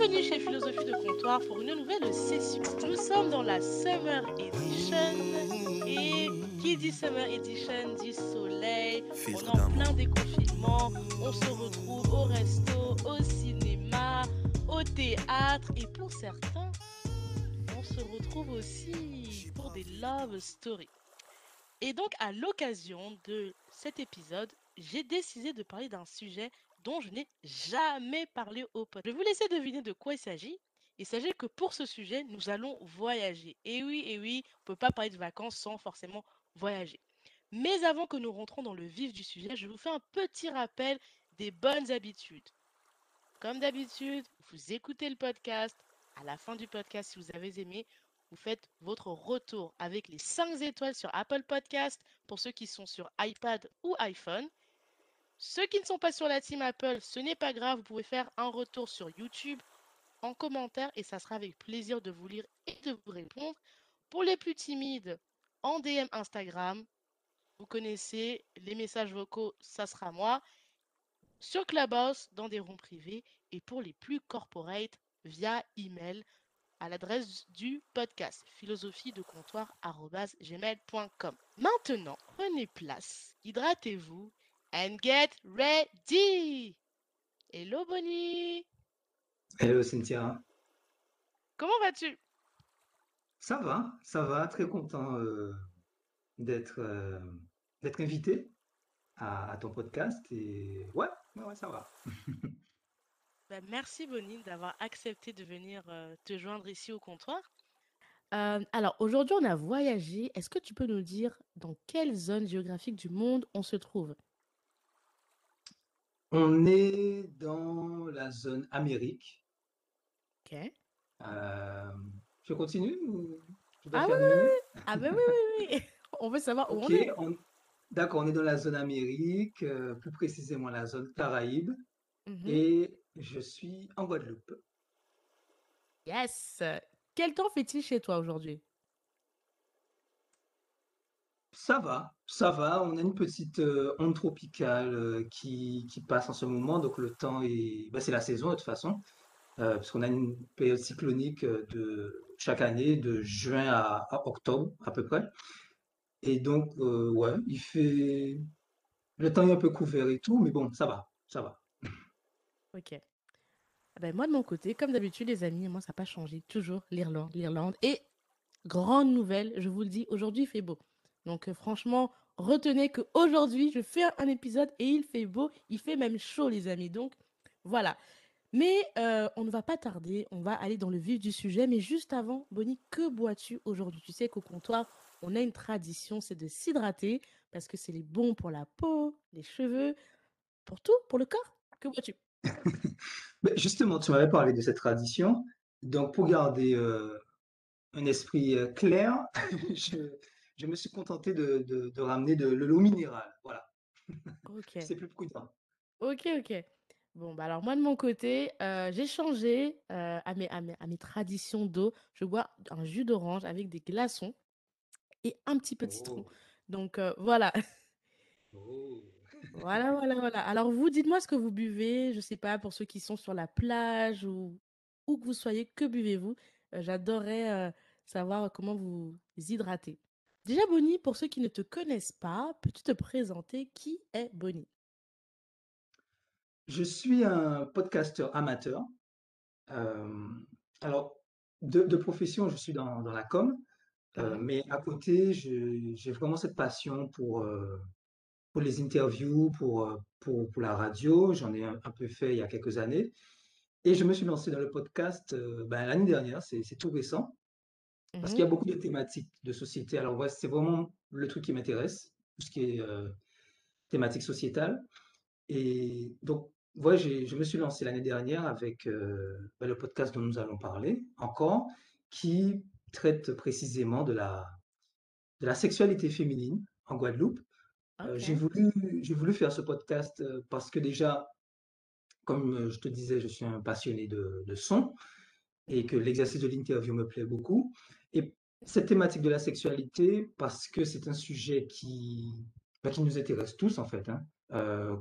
Bienvenue chez Philosophie de Comptoir pour une nouvelle session. Nous sommes dans la Summer Edition et qui dit Summer Edition dit soleil. On est en plein déconfinement. On se retrouve au resto, au cinéma, au théâtre et pour certains, on se retrouve aussi pour des love stories. Et donc, à l'occasion de cet épisode, j'ai décidé de parler d'un sujet dont je n'ai jamais parlé au podcast. Je vais vous laisser deviner de quoi il s'agit. Il s'agit que pour ce sujet, nous allons voyager. Et oui, et oui, on ne peut pas parler de vacances sans forcément voyager. Mais avant que nous rentrons dans le vif du sujet, je vous fais un petit rappel des bonnes habitudes. Comme d'habitude, vous écoutez le podcast. À la fin du podcast, si vous avez aimé, vous faites votre retour avec les 5 étoiles sur Apple Podcast pour ceux qui sont sur iPad ou iPhone. Ceux qui ne sont pas sur la team Apple, ce n'est pas grave, vous pouvez faire un retour sur YouTube en commentaire et ça sera avec plaisir de vous lire et de vous répondre. Pour les plus timides, en DM Instagram, vous connaissez les messages vocaux, ça sera moi. Sur Clubhouse, dans des ronds privés et pour les plus corporate, via email à l'adresse du podcast philosophie de comptoir@gmail.com. Maintenant, prenez place, hydratez-vous and get ready. Hello Bonnie. Hello Cynthia. Comment vas-tu? Ça va, ça va, très content euh, d'être euh, d'être invité à, à ton podcast et ouais, ouais, ouais, ça va. Ben, merci Bonnie d'avoir accepté de venir euh, te joindre ici au comptoir. Euh, alors aujourd'hui on a voyagé. Est-ce que tu peux nous dire dans quelle zone géographique du monde on se trouve? On est dans la zone Amérique. Ok. Euh, je continue ou je dois Ah oui, oui, oui. Ah ben oui, oui, oui. On veut savoir où on est. on- d'accord, on est dans la zone Amérique, euh, plus précisément la zone Caraïbe, Mhm. et je suis en Guadeloupe. Yes. Quel temps fait-il chez toi aujourd'hui? Ça va, ça va. On a une petite euh, onde tropicale euh, qui, qui passe en ce moment, donc le temps est, bah, c'est la saison de toute façon, euh, parce qu'on a une période cyclonique euh, de chaque année, de juin à, octobre à peu près. Et donc, ouais, il fait, le temps est un peu couvert et tout, mais bon, ça va, ça va. Ok. Ah ben moi de mon côté, comme d'habitude les amis, moi ça n'a pas changé. Toujours l'Irlande, l'Irlande. Et grande nouvelle, je vous le dis, aujourd'hui il fait beau. Donc franchement, retenez que aujourd'hui je fais un, épisode et il fait beau, il fait même chaud les amis. Donc voilà. Mais euh, on ne va pas tarder, on va aller dans le vif du sujet. Mais juste avant, Bonnie, que bois-tu aujourd'hui? Tu sais qu'au comptoir, on a une tradition, c'est de s'hydrater parce que c'est les bon pour la peau, les cheveux, pour tout, pour le corps. Que bois-tu? Mais justement, tu m'avais parlé de cette tradition, donc pour garder euh, un esprit euh, clair, je, je me suis contenté de, de, de ramener de, l'eau minérale. Voilà, Ok. c'est plus prudent. Ok, ok. Bon, bah alors moi de mon côté, euh, j'ai changé euh, à mes, à mes, à mes traditions d'eau. Je bois un jus d'orange avec des glaçons et un petit peu de citron. Oh, Donc euh, voilà, oh. voilà, voilà, voilà. Alors vous, dites-moi ce que vous buvez. Je sais pas, pour ceux qui sont sur la plage ou où que vous soyez, que buvez-vous? J'adorerais savoir comment vous hydratez. Déjà, Bonnie, pour ceux qui ne te connaissent pas, peux-tu te présenter? Qui est Bonnie? Je suis un podcasteur amateur. Euh, alors, de, de profession, je suis dans, dans la com, euh, Mhm. mais à côté, j'ai vraiment cette passion pour, euh, pour les interviews, pour, pour, pour la radio. J'en ai un, un peu fait il y a quelques années. Et je me suis lancé dans le podcast ben, l'année dernière, c'est tout récent, parce qu'il y a beaucoup de thématiques de société. Alors, ouais, c'est vraiment le truc qui m'intéresse, tout ce qui est euh, thématique sociétale. Et donc, ouais, je me suis lancé l'année dernière avec euh, ben, le podcast dont nous allons parler encore, qui traite précisément de la, de la sexualité féminine en Guadeloupe. Euh, j'ai Ok. voulu, j'ai voulu faire ce podcast euh, parce que déjà, comme euh, je te disais, je suis un passionné de, de son et que l'exercice de l'interview me plaît beaucoup. Et cette thématique de la sexualité, parce que c'est un sujet qui, bah, qui nous intéresse tous en fait, hein.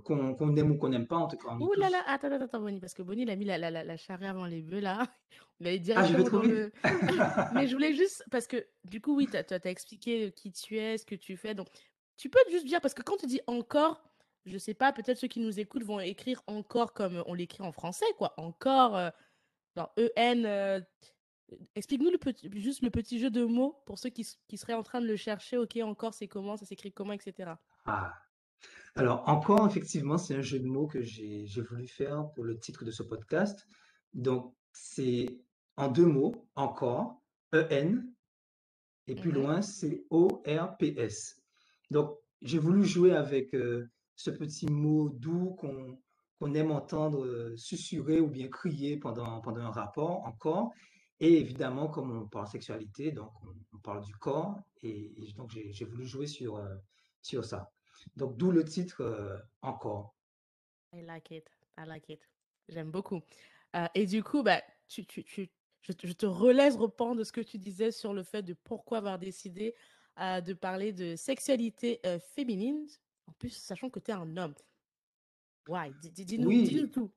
qu'on aime ou qu'on n'aime pas, en tout cas, Ouh est là là, attends, attends, attends, Bonnie, parce que Bonnie, il a mis la, la, la, la charrue avant les bœufs, là. On est Ah, je vais trop le... Mais je voulais juste, parce que du coup, oui, tu as, expliqué qui tu es, ce que tu fais. Donc, tu peux juste dire, parce que quand tu dis encore, je sais pas, peut-être ceux qui nous écoutent vont écrire encore comme on l'écrit en français, quoi. Encore, euh, genre E-N. euh, Explique-nous le petit, juste le petit jeu de mots pour ceux qui, qui seraient en train de le chercher. Ok, encore, c'est comment, ça s'écrit comment, etc. Ah, alors encore, effectivement, c'est un jeu de mots que j'ai voulu faire pour le titre de ce podcast. Donc, c'est en deux mots, encore, E-N, et plus Mhm. loin, c'est O-R-P-S. Donc, j'ai voulu jouer avec euh, ce petit mot doux qu'on aime entendre euh, susurrer ou bien crier pendant, pendant un rapport, encore. Et évidemment, comme on parle sexualité, donc on, on parle du corps, et, et donc j'ai voulu jouer sur, euh, sur ça. Donc, d'où le titre euh, encore. I like it. I like it. J'aime beaucoup. Euh, et du coup, bah, tu, tu, tu, je, te- je te relaisse reprendre de ce que tu disais sur le fait de pourquoi avoir décidé de parler de sexualité féminine, en plus, sachant que tu es un homme. Dis- dis- dis-nous, tout.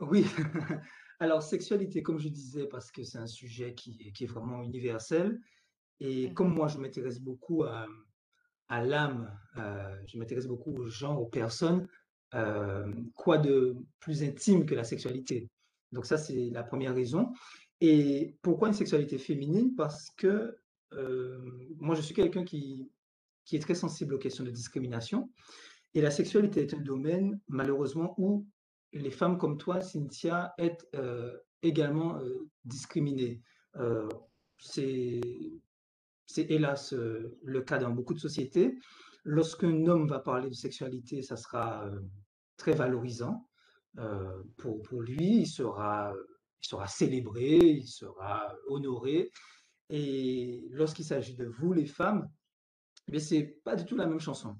oui. Alors, sexualité, comme je disais, parce que c'est un sujet qui, est- qui est vraiment universel. Et comme Mhm, moi, je m'intéresse beaucoup à, à l'âme, euh, je m'intéresse beaucoup aux gens, aux personnes. euh, quoi de plus intime que la sexualité? Donc ça, c'est la première raison. Et pourquoi une sexualité féminine? Parce que euh, moi, je suis quelqu'un qui, qui est très sensible aux questions de discrimination. Et la sexualité est un domaine, malheureusement, où les femmes comme toi, Cynthia, est euh, également euh, discriminées. Euh, c'est hélas le cas dans beaucoup de sociétés. Lorsqu'un homme va parler de sexualité, ça sera très valorisant pour, pour lui. Il sera, il sera célébré, il sera honoré. Et lorsqu'il s'agit de vous, les femmes, mais c'est pas du tout la même chanson.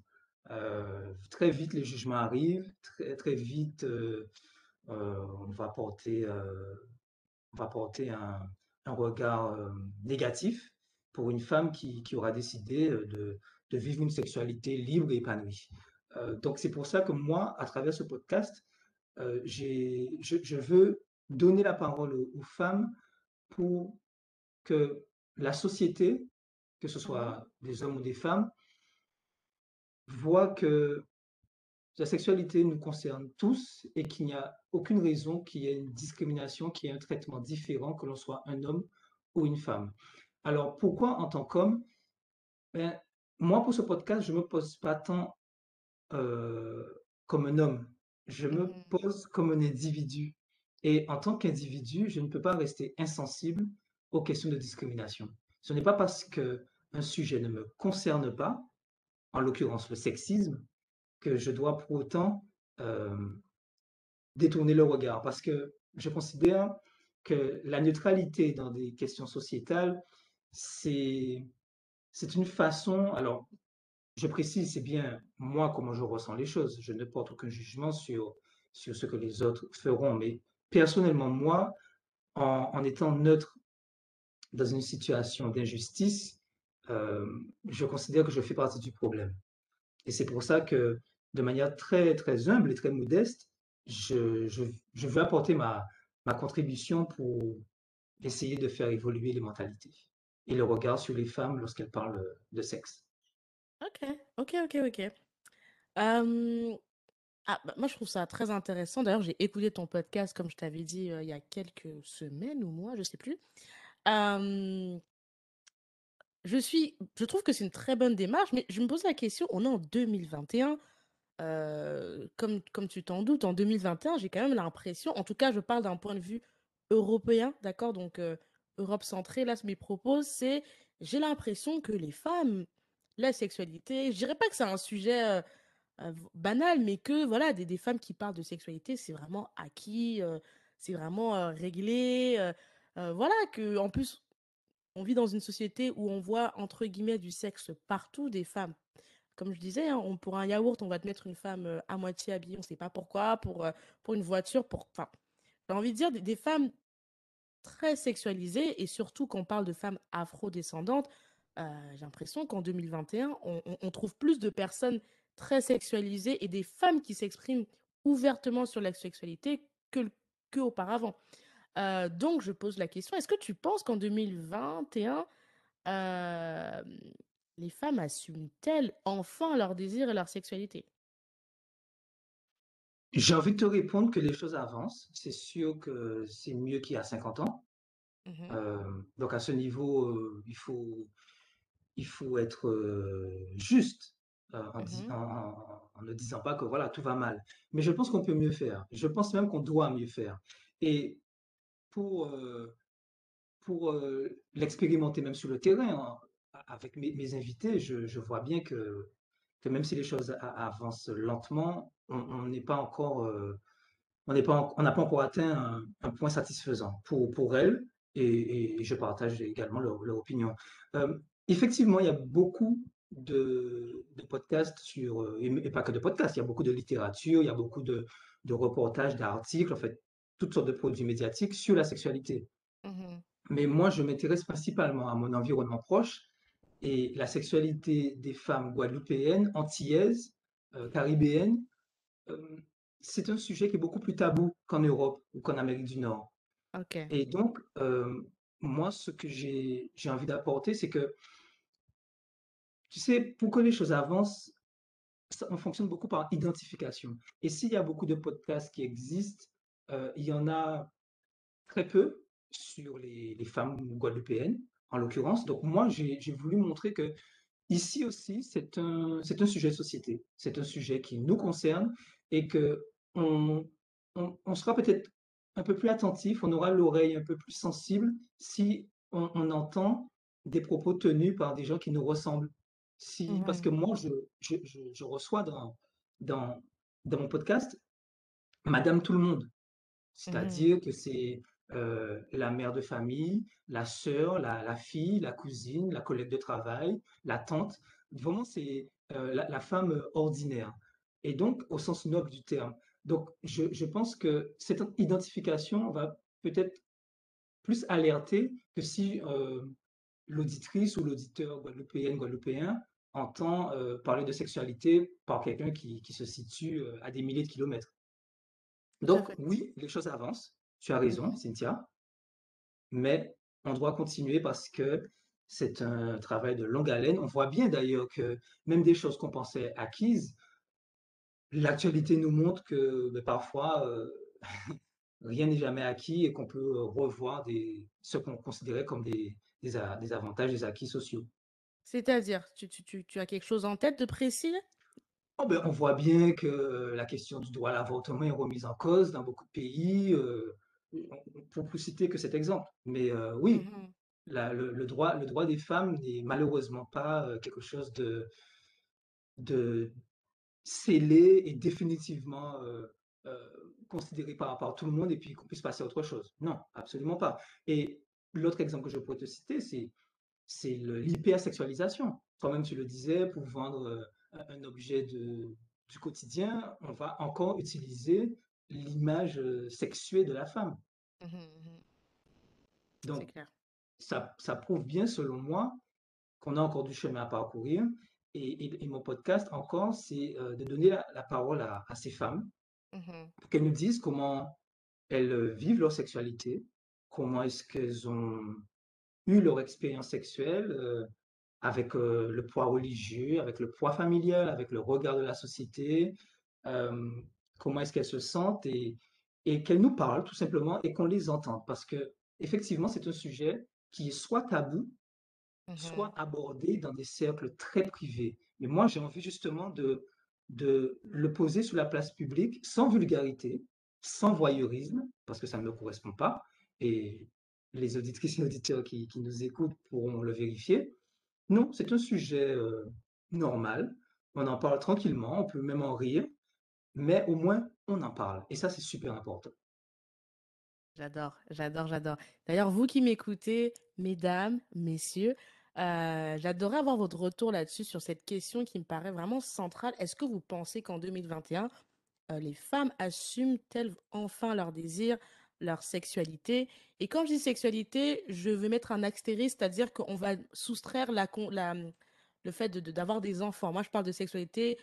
Euh, très vite, les jugements arrivent, très, très vite, euh, euh, on va porter on va porter un, un regard négatif pour une femme qui, qui aura décidé de, de, vivre une sexualité libre et épanouie. Donc c'est pour ça que moi, à travers ce podcast, je, je, veux donner la parole aux, aux, femmes pour que la société, que ce soit des hommes ou des femmes, voit que la sexualité nous concerne tous et qu'il n'y a aucune raison qu'il y ait une discrimination, qu'il y ait un traitement différent, que l'on soit un homme ou une femme. Alors, pourquoi en tant qu'homme ben, Moi, pour ce podcast, je ne me pose pas tant euh, comme un homme, je me Mhm. pose comme un individu. Et en tant qu'individu, je ne peux pas rester insensible aux questions de discrimination. Ce n'est pas parce qu'un sujet ne me concerne pas, en l'occurrence le sexisme, que je dois pour autant euh, détourner le regard. Parce que je considère que la neutralité dans des questions sociétales, c'est une façon, alors je précise, c'est bien moi comment je ressens les choses, je ne porte aucun jugement sur, sur ce que les autres feront, mais personnellement, moi, en étant neutre dans une situation d'injustice, je considère que je fais partie du problème. Et c'est pour ça que, de manière très, très humble et très modeste, je, veux apporter ma, contribution pour essayer de faire évoluer les mentalités et le regard sur les femmes lorsqu'elles parlent de sexe. Ok, ok, ok, ok. Ah, bah, moi, je trouve ça très intéressant. D'ailleurs, j'ai écouté ton podcast, comme je t'avais dit, euh, il y a quelques semaines ou mois, je sais plus. Je suis, je trouve que c'est une très bonne démarche, mais je me pose la question, on est en 2021, euh, comme, comme tu t'en doutes, en 2021, j'ai quand même l'impression, en tout cas, je parle d'un point de vue européen, d'accord? Donc, euh, Europe centrée, là, ce mes propos, c'est, j'ai l'impression que les femmes, la sexualité, je dirais pas que c'est un sujet euh, banal, mais que, voilà, des, des femmes qui parlent de sexualité, c'est vraiment acquis, c'est vraiment réglé, voilà, que, en plus, on vit dans une société où on voit, entre guillemets, du sexe partout, des femmes. Comme je disais, hein, on, pour un yaourt, on va te mettre une femme euh, à moitié habillée, on ne sait pas pourquoi, pour, euh, pour une voiture, pour... Enfin, j'ai envie de dire des, femmes très sexualisées, et surtout quand on parle de femmes afro-descendantes, euh, j'ai l'impression qu'en 2021, on, on- trouve plus de personnes très sexualisé et des femmes qui s'expriment ouvertement sur la sexualité que, que. Euh, donc, je pose la question, est-ce que tu penses qu'en 2021, euh, les femmes assument-elles enfin leur désir et leur sexualité? J'ai envie de te répondre que les choses avancent. C'est sûr que c'est mieux qu'il y a 50 ans. Mmh Euh, donc à ce niveau, il faut, il faut être juste en, Mmh en- en ne disant pas que voilà, tout va mal. Mais je pense qu'on peut mieux faire. Je pense même qu'on doit mieux faire. Et pour, euh, pour euh, l'expérimenter même sur le terrain, hein, avec mes, invités, je, vois bien que, que même si les choses avancent lentement, on n'est pas encore, euh, on n'est pas, n'a pas encore atteint un, point satisfaisant pour, pour elles, et, je partage également leur, opinion. Effectivement, il y a beaucoup de, podcasts sur, et pas que de podcasts, il y a beaucoup de littérature, il y a beaucoup de, de reportages, d'articles, en fait, toutes sortes de produits médiatiques sur la sexualité. Mmh Mais moi, je m'intéresse principalement à mon environnement proche et la sexualité des femmes guadeloupéennes, antillaises, euh, caribéennes. euh, c'est un sujet qui est beaucoup plus tabou qu'en Europe ou qu'en Amérique du Nord. Et donc, euh, moi, ce que j'ai j'ai envie d'apporter, c'est que, tu sais, pour que les choses avancent, ça- on fonctionne beaucoup par identification. Et s'il y a beaucoup de podcasts qui existent, euh, il y en a très peu sur les, les femmes guadeloupéennes, en l'occurrence. Donc moi, j'ai voulu montrer que ici aussi, c'est un, un sujet de société. C'est un sujet qui nous concerne et que on, on, on sera peut-être un peu plus attentif, on aura l'oreille un peu plus sensible si on, on entend des propos tenus par des gens qui nous ressemblent. Si, parce Mmh que moi, je, je, je, je reçois dans, dans, dans mon podcast Madame Tout le Monde. Mmh C'est-à-dire que c'est euh, la mère de famille, la sœur, la, la fille, la cousine, la collègue de travail, la tante. Vraiment, c'est euh, la, la femme ordinaire. Et donc, au sens noble du terme. Donc, je, je pense que cette identification va peut-être plus alerter que si euh, l'auditrice ou l'auditeur guadeloupéenne, guadeloupéen entend parler de sexualité par quelqu'un qui, qui se situe à des milliers de kilomètres. Donc, oui, les choses avancent. Tu as raison, Mmh Cynthia, mais on doit continuer parce que c'est un travail de longue haleine. On voit bien d'ailleurs que même des choses qu'on pensait acquises, l'actualité nous montre que ben, parfois euh, rien n'est jamais acquis et qu'on peut revoir des, ce qu'on considérait comme des, des, a- des avantages, des acquis sociaux. C'est-à-dire, tu tu tu tu as quelque chose en tête de précis? Oh ben, on voit bien que la question du droit à l'avortement est remise en cause dans beaucoup de pays, euh, pour, pour citer que cet exemple. Mais euh, oui, Mmh la- le, le droit, le droit des femmes n'est malheureusement pas euh, quelque chose de, de scellé et définitivement considéré par, par tout le monde et puis qu'on puisse passer à autre chose. Non, absolument pas. Et l'autre exemple que je pourrais te citer, c'est l'hypersexualisation. Toi-même, tu le disais, pour vendre un objet de, du quotidien, on va encore utiliser l'image euh, sexuée de la femme. Mmh mmh Donc, clair. ça, ça prouve bien, selon moi, qu'on a encore du chemin à parcourir. Et, et- et mon podcast, encore, c'est euh, de donner la, la parole à, à ces femmes Mmh pour qu'elles nous disent comment elles euh, vivent leur sexualité, comment est-ce qu'elles ont eu leur expérience sexuelle euh, avec euh, le poids religieux, avec le poids familial, avec le regard de la société, euh, comment est-ce qu'elles se sentent et, et qu'elles nous parlent tout simplement et qu'on les entende. Parce que effectivement, c'est un sujet qui est soit tabou, Mmh soit abordé dans des cercles très privés. Mais moi, j'ai envie justement de, de le poser sur la place publique sans vulgarité, sans voyeurisme, parce que ça ne me correspond pas. Et les auditrices et auditeurs qui, qui nous écoutent pourront le vérifier. Non, c'est un sujet normal. On en parle tranquillement, on peut même en rire, mais au moins on en parle. Et ça, c'est super important. J'adore, j'adore, j'adore. D'ailleurs, vous qui m'écoutez, mesdames, messieurs, euh, j'adorerais avoir votre retour là-dessus sur cette question qui me paraît vraiment centrale. Est-ce que vous pensez qu'en 2021, euh, les femmes assument-elles enfin leur désir, leur sexualité? Et quand je dis sexualité, je veux mettre un astérisque, c'est-à-dire qu'on va soustraire la, la- le fait de, de- d'avoir des enfants. Moi, je parle de sexualité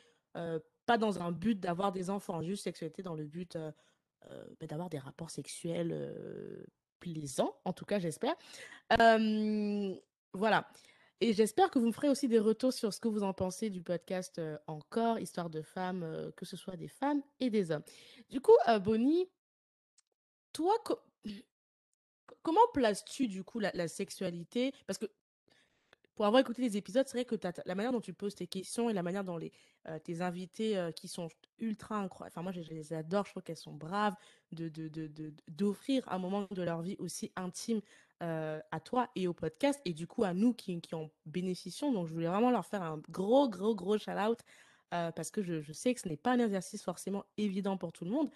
pas dans un but d'avoir des enfants, juste sexualité dans le but bah, d'avoir des rapports sexuels plaisants, en tout cas j'espère. voilà. Et j'espère que vous me ferez aussi des retours sur ce que vous en pensez du podcast Encore, Histoire de femmes, que ce soit des femmes et des hommes. Du coup, Bonnie, toi, comment places-tu du coup la, sexualité? Parce que pour avoir écouté les épisodes, c'est vrai que la manière dont tu poses tes questions et la manière dont les, tes invités qui sont ultra incroyables, enfin moi je, les adore, je trouve qu'elles sont braves de, d'offrir un moment de leur vie aussi intime à toi et au podcast et du coup à nous qui, en bénéficions. Donc je voulais vraiment leur faire un gros, gros, gros shout-out parce que je, sais que ce n'est pas un exercice forcément évident pour tout le monde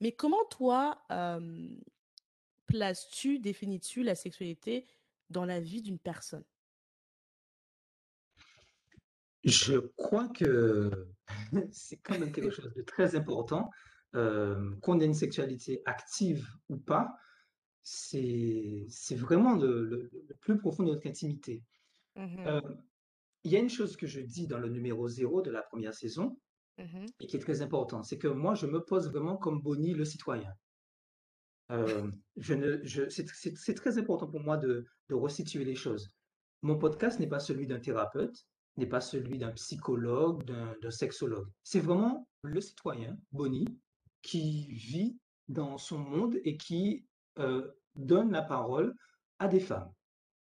mais comment toi, places-tu, définis-tu la sexualité dans la vie d'une personne? Je crois que c'est quand même quelque chose de très important. qu'on ait une sexualité active ou pas, c'est vraiment le, plus profond de notre intimité. Mmh il y a une chose que je dis dans le numéro zéro de la première saison, Mmh et qui est très important, c'est que moi, je me pose vraiment comme Bonnie, le citoyen. je, c'est très important pour moi de, de resituer les choses. Mon podcast n'est pas celui d'un thérapeute, n'est pas celui d'un psychologue, d'un sexologue. C'est vraiment le citoyen, Bonnie, qui vit dans son monde et qui donne la parole à des femmes.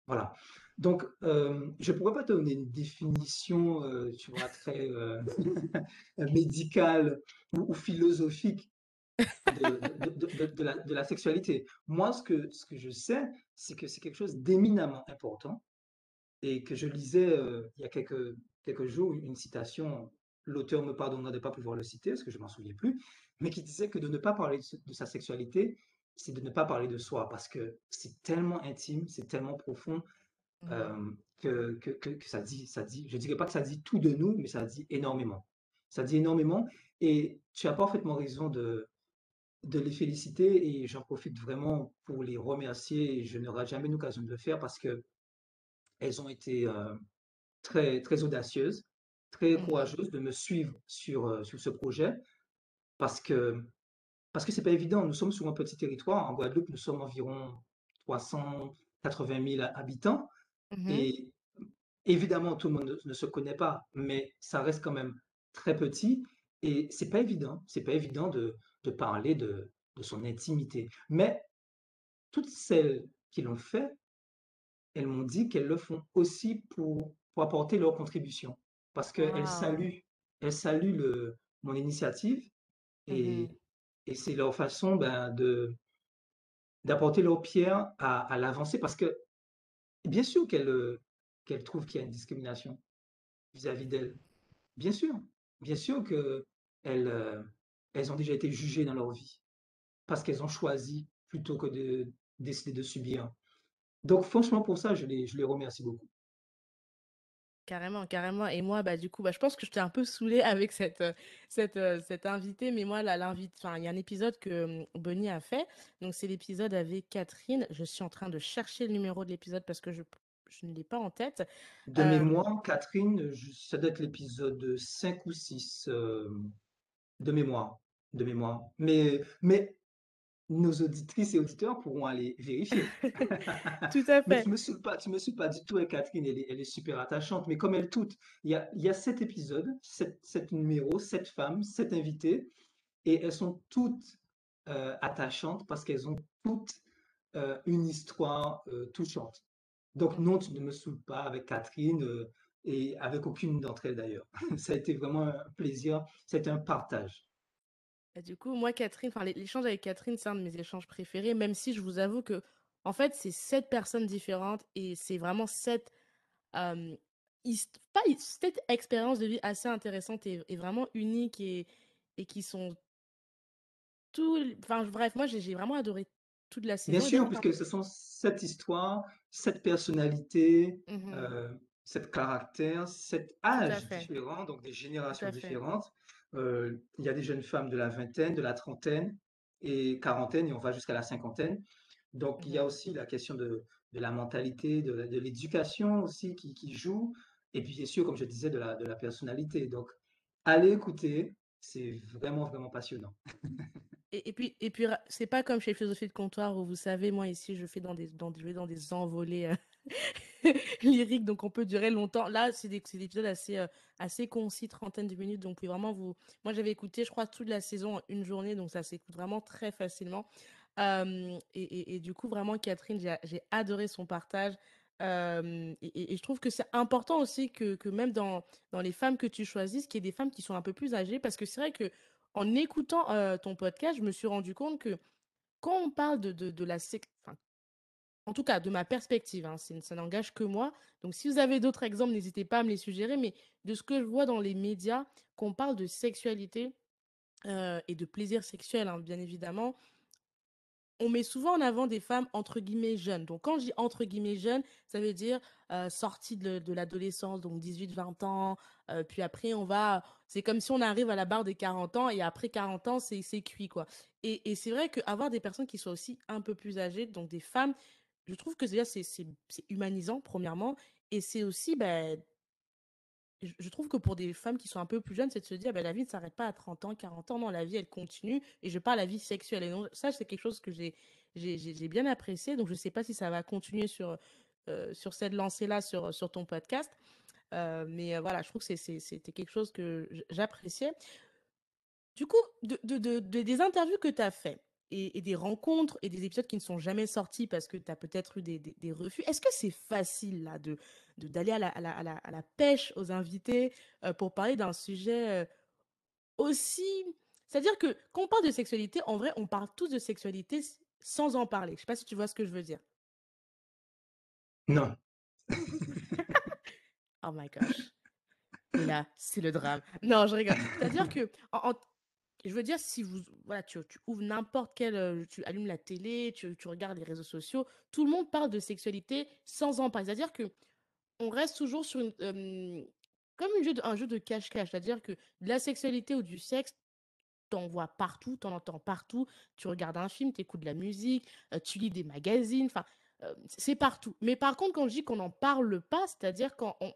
Voilà. Donc, euh, je ne pourrais pas te donner une définition, euh, tu vois, très euh, médicale ou, philosophique de, la, sexualité. Moi, ce que, ce que je sais, c'est que c'est quelque chose d'éminemment important et que je lisais il y a quelques, quelques jours une citation, l'auteur me pardonnera de ne pas pouvoir le citer parce que je ne m'en souviens plus, mais qui disait que de ne pas parler de sa sexualité, c'est de ne pas parler de soi parce que c'est tellement intime, c'est tellement profond Que, que, que, ça dit, ça dit, je dirais pas que ça dit tout de nous, mais ça dit énormément. Ça dit énormément et tu as parfaitement raison de, de les féliciter et j'en profite vraiment pour les remercier et je n'aurai jamais l'occasion de le faire parce que elles ont été très, très audacieuses, très mmh courageuses de me suivre sur, sur ce projet parce que parce que c'est pas évident. Nous sommes sur un petit territoire. En Guadeloupe, nous sommes environ 380 000 habitants. Mmh et évidemment, tout le monde ne, se connaît pas, mais ça reste quand même très petit et c'est pas évident. C'est pas évident de, de parler de, de, son intimité. Mais toutes celles qui l'ont fait, elles m'ont dit qu'elles le font aussi pour, pour apporter leur contribution parce qu'elles saluent, elles saluent le, mon initiative mmh et, et c'est leur façon ben, de d'apporter leur pierre à, à l'avancée parce que Bien sûr qu'elle euh, qu'elle trouve qu'il y a une discrimination vis-à-vis d'elle. Bien sûr. Bien sûr qu'elles elles ont déjà été jugées dans leur vie parce qu'elles ont choisi plutôt que de décider de subir. Donc franchement, pour ça, je les remercie beaucoup. Carrément, carrément. Et moi, bah, du coup, bah, je pense que je t'ai un peu saoulée avec cette, euh, cette, euh, cette invitée. Mais moi, là, l'invite, enfin, il y a un épisode que hum, Bonnie a fait. Donc, c'est l'épisode avec Catherine. Je suis en train de chercher le numéro de l'épisode parce que je, je ne l'ai pas en tête. De mémoire, Catherine, ça doit être l'épisode 5 ou 6 euh, de mémoire. De mémoire. Mais, mais nos auditrices et auditeurs pourront aller vérifier. tout à fait. mais tu ne me saoules pas, tu me saoules pas du tout avec Catherine, elle est, elle est, super attachante. Mais comme elle toutes, il y a, il y a sept épisodes, sept, sept, numéros, sept femmes, sept invités, et elles sont toutes euh, attachantes parce qu'elles ont toutes euh, une histoire euh, touchante. Donc non, tu ne me saoules pas avec Catherine et avec aucune d'entre elles d'ailleurs. ça a été vraiment un plaisir, c'était un partage. Du coup, moi, Catherine, enfin, l'échange avec Catherine, c'est un de mes échanges préférés, même si je vous avoue que, en fait, c'est sept personnes différentes et c'est vraiment sept, euh, pas, sept expériences de vie assez intéressantes et, vraiment uniques et, et qui sont tout, enfin, bref, moi, j'ai vraiment adoré toute la saison. Bien sûr, puisque ce sont sept histoires, sept personnalités, mmh euh, sept caractères, sept âges différents, donc des générations différentes. Euh, il y a des jeunes femmes de la vingtaine, de la trentaine et quarantaine, et on va jusqu'à la cinquantaine. Donc, il y a mmh aussi la question de, de la mentalité, de, de l'éducation aussi qui, qui, joue, et puis bien sûr, comme je disais, de la, de la personnalité. Donc, allez écouter, c'est vraiment, vraiment passionnant. Et, et, puis, et puis c'est pas comme chez Philosophie de comptoir où vous savez, moi ici, je fais dans des, dans, je vais dans des envolées lyriques, donc on peut durer longtemps. Là, c'est des, des, épisodes assez, euh, assez concis, trentaine de minutes, donc vous vraiment vous. Moi, j'avais écouté, je crois, toute la saison en une journée, donc ça s'écoute vraiment très facilement. Et, et, du coup, vraiment, Catherine, j'ai adoré son partage. Et, je trouve que c'est important aussi que, que même dans, dans les femmes que tu choisisses, qu'il y ait des femmes qui sont un peu plus âgées, parce que c'est vrai que en écoutant ton podcast, je me suis rendu compte que quand on parle de, de, de la en tout cas de ma perspective, hein, ça n'engage que moi. Donc si vous avez d'autres exemples, n'hésitez pas à me les suggérer. Mais de ce que je vois dans les médias, qu'on parle de sexualité euh, et de plaisir sexuel, hein, bien évidemment, on met souvent en avant des femmes entre guillemets jeunes. Donc quand je dis entre guillemets jeunes, ça veut dire euh, sorties de, de l'adolescence, donc 18-20 ans. Euh, puis après, on va... C'est comme si on arrive à la barre des 40 ans et après 40 ans, c'est cuit. quoi. Et, et c'est vrai qu'avoir des personnes qui soient aussi un peu plus âgées, donc des femmes, je trouve que déjà c'est humanisant, premièrement. Et c'est aussi... Ben, je trouve que pour des femmes qui sont un peu plus jeunes, c'est de se dire, bah, la vie ne s'arrête pas à 30 ans, 40 ans, non, la vie, elle continue. Et je parle la vie sexuelle. Et donc, ça, c'est quelque chose que j'ai bien apprécié. Donc, je ne sais pas si ça va continuer sur, euh, sur cette lancée-là, sur, sur ton podcast. Euh, mais euh, voilà, je trouve que c'était quelque chose que j'appréciais. Du coup, de, de, de, des interviews que tu as faites, et, des rencontres et des épisodes qui ne sont jamais sortis parce que tu as peut-être eu des, des, refus. Est-ce que c'est facile là de d'aller à la, à, la, à, la, à la, pêche aux invités euh, pour parler d'un sujet euh, aussi... C'est-à-dire que quand on parle de sexualité, en vrai, on parle tous de sexualité sans en parler. Je sais pas si tu vois ce que je veux dire. Non. oh my gosh. Et là, c'est le drame. Non, je rigole. C'est-à-dire que en, je veux dire, si vous, voilà, tu, ouvres n'importe quel, euh, tu allumes la télé, tu, regardes les réseaux sociaux, tout le monde parle de sexualité sans en parler. C'est-à-dire que on reste toujours sur une, euh, comme un jeu de cache-cache. C'est-à-dire que de la sexualité ou du sexe, t'en vois partout, t'en entends partout. Tu regardes un film, tu écoutes de la musique, euh, tu lis des magazines, enfin, c'est partout. Mais par contre, quand je dis qu'on n'en parle pas, c'est-à-dire qu'on on,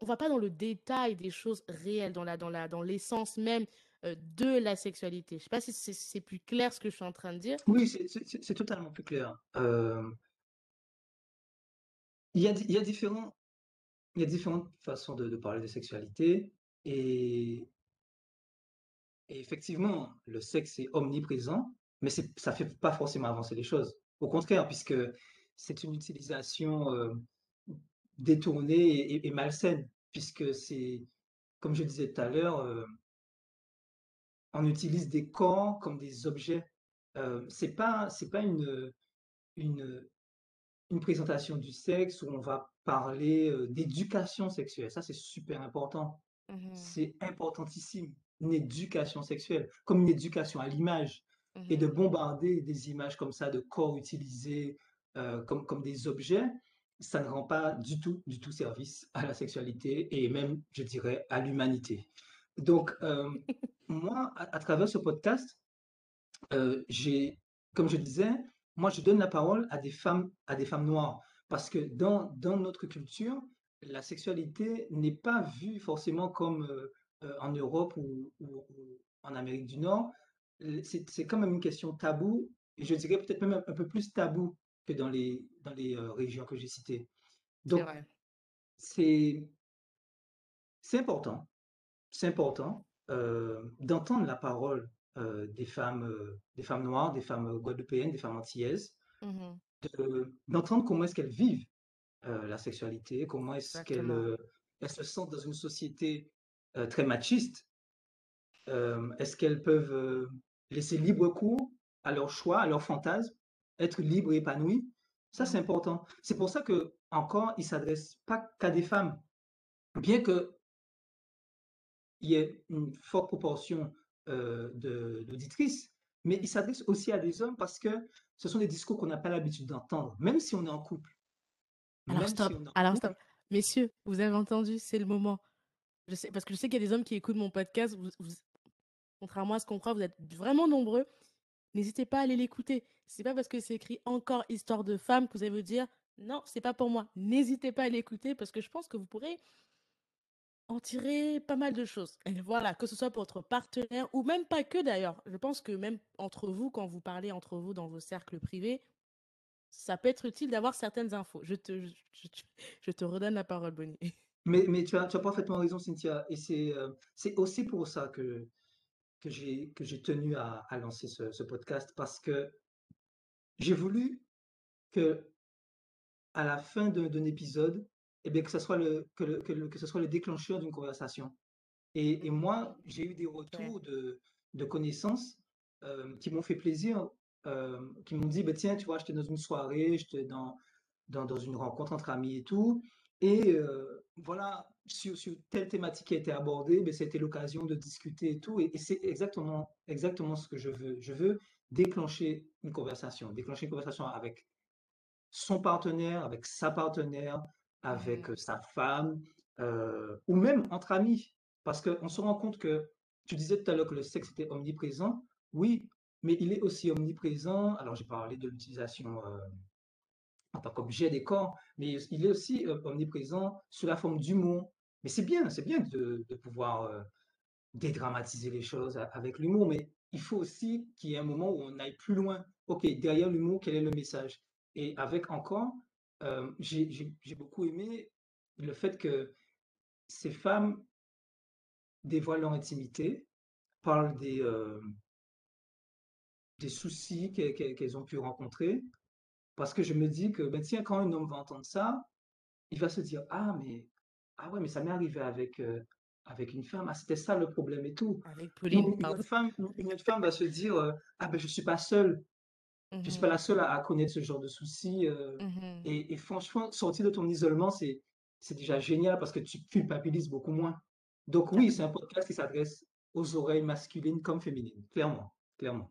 on va pas dans le détail des choses réelles, dans la, dans la, dans l'essence même euh, de la sexualité. Je ne sais pas si c'est plus clair ce que je suis en train de dire. Oui, c'est totalement plus clair. Euh, il, y a, différentes façons de, parler de sexualité et, et, effectivement, le sexe est omniprésent, mais ça ne fait pas forcément avancer les choses. Au contraire, puisque c'est une utilisation euh, détournée et, malsaine, puisque c'est, comme je disais tout à l'heure, on utilise des corps comme des objets. Euh, c'est pas c'est pas une, une une présentation du sexe où on va parler euh, d'éducation sexuelle. Ça c'est super important. Mmh c'est importantissime. Une éducation sexuelle, comme une éducation à l'image et de mmh bombarder des images comme ça de corps utilisés euh, comme comme des objets. Ça ne rend pas du tout, du tout service à la sexualité et même, je dirais, à l'humanité. Donc, euh, moi, à, travers ce podcast, euh, j'ai, comme je disais, moi, je donne la parole à des femmes, à des femmes noires, parce que dans, dans notre culture, la sexualité n'est pas vue forcément comme euh, en Europe ou, en Amérique du Nord. C'est quand même une question taboue, et je dirais peut-être même un, peu plus tabou que dans les, dans les régions que j'ai citées. Donc, c'est important c'est important euh, d'entendre la parole euh, des femmes, euh, des femmes noires, des femmes guadeloupéennes, des femmes antillaises, mmh d'entendre comment est-ce qu'elles vivent la sexualité, comment est-ce qu'elles se sentent dans une société très machiste. est-ce qu'elles peuvent laisser libre cours à leur choix, à leurs fantasmes, être libres et épanouies? Ça, c'est mmh important. C'est pour ça que encore, il s'adresse pas qu'à des femmes, bien que il y a une forte proportion euh, d'auditrices, mais il s'adresse aussi à des hommes parce que ce sont des discours qu'on n'a pas l'habitude d'entendre, même si on est en couple. Alors stop, alors stop. Messieurs, vous avez entendu, c'est le moment. Je sais, parce que je sais qu'il y a des hommes qui écoutent mon podcast. contrairement à ce qu'on croit, vous êtes vraiment nombreux. N'hésitez pas à aller l'écouter. C'est pas parce que c'est écrit encore histoire de femme que vous allez vous dire non, c'est pas pour moi. N'hésitez pas à l'écouter parce que je pense que vous pourrez en tirer pas mal de choses. Et voilà, que ce soit pour votre partenaire ou même pas que d'ailleurs. Je pense que même entre vous, quand vous parlez entre vous dans vos cercles privés, ça peut être utile d'avoir certaines infos. Je te, je, te redonne la parole, Bonnie. Mais, mais tu, as, parfaitement raison, Cynthia. Et c'est euh, aussi pour ça que, que j'ai tenu à, à lancer ce, ce, podcast, parce que j'ai voulu que à la fin d'un épisode, eh bien, que, ce soit le, que, le, que, le, que ce soit le déclencheur d'une conversation. Et, et moi, j'ai eu des retours de, de connaissances euh, qui m'ont fait plaisir, euh, qui m'ont dit, bah, tiens, tu vois, j'étais dans une soirée, j'étais dans, dans, dans, une rencontre entre amis et tout, et euh, voilà, sur, sur, telle thématique qui a été abordée, ben, c'était l'occasion de discuter et tout. Et, et c'est exactement, exactement ce que je veux. Je veux déclencher une conversation, déclencher une conversation avec son partenaire, avec sa partenaire, avec Mhm. sa femme, euh, ou même entre amis. Parce qu'on se rend compte que, tu disais tout à l'heure que le sexe était omniprésent. Oui, mais il est aussi omniprésent. Alors, j'ai parlé de l'utilisation euh, en tant qu'objet des corps, mais il est aussi euh, omniprésent sous la forme d'humour. Mais c'est bien, c'est bien de, de pouvoir dédramatiser les choses avec l'humour, mais il faut aussi qu'il y ait un moment où on aille plus loin. Ok, derrière l'humour, quel est le message? Et avec encore, euh, j'ai beaucoup aimé le fait que ces femmes dévoilent leur intimité, parlent des, euh, des soucis qu'e- qu'e- qu'elles ont pu rencontrer, parce que je me dis que, ben tiens, quand un homme va entendre ça, il va se dire, ah, mais, ah ouais, mais ça m'est arrivé avec, euh, avec une femme, ah, c'était ça le problème et tout. Avec Une, Pauline, une autre pardon. femme, une autre femme va se dire, ah ben je suis pas seule, je suis pas Mhm. la seule à, à connaître ce genre de soucis. euh, Mhm. et, et franchement, sortir de ton isolement, c'est, c'est déjà génial parce que tu culpabilises beaucoup moins. Donc oui, c'est un podcast qui s'adresse aux oreilles masculines comme féminines, clairement, clairement.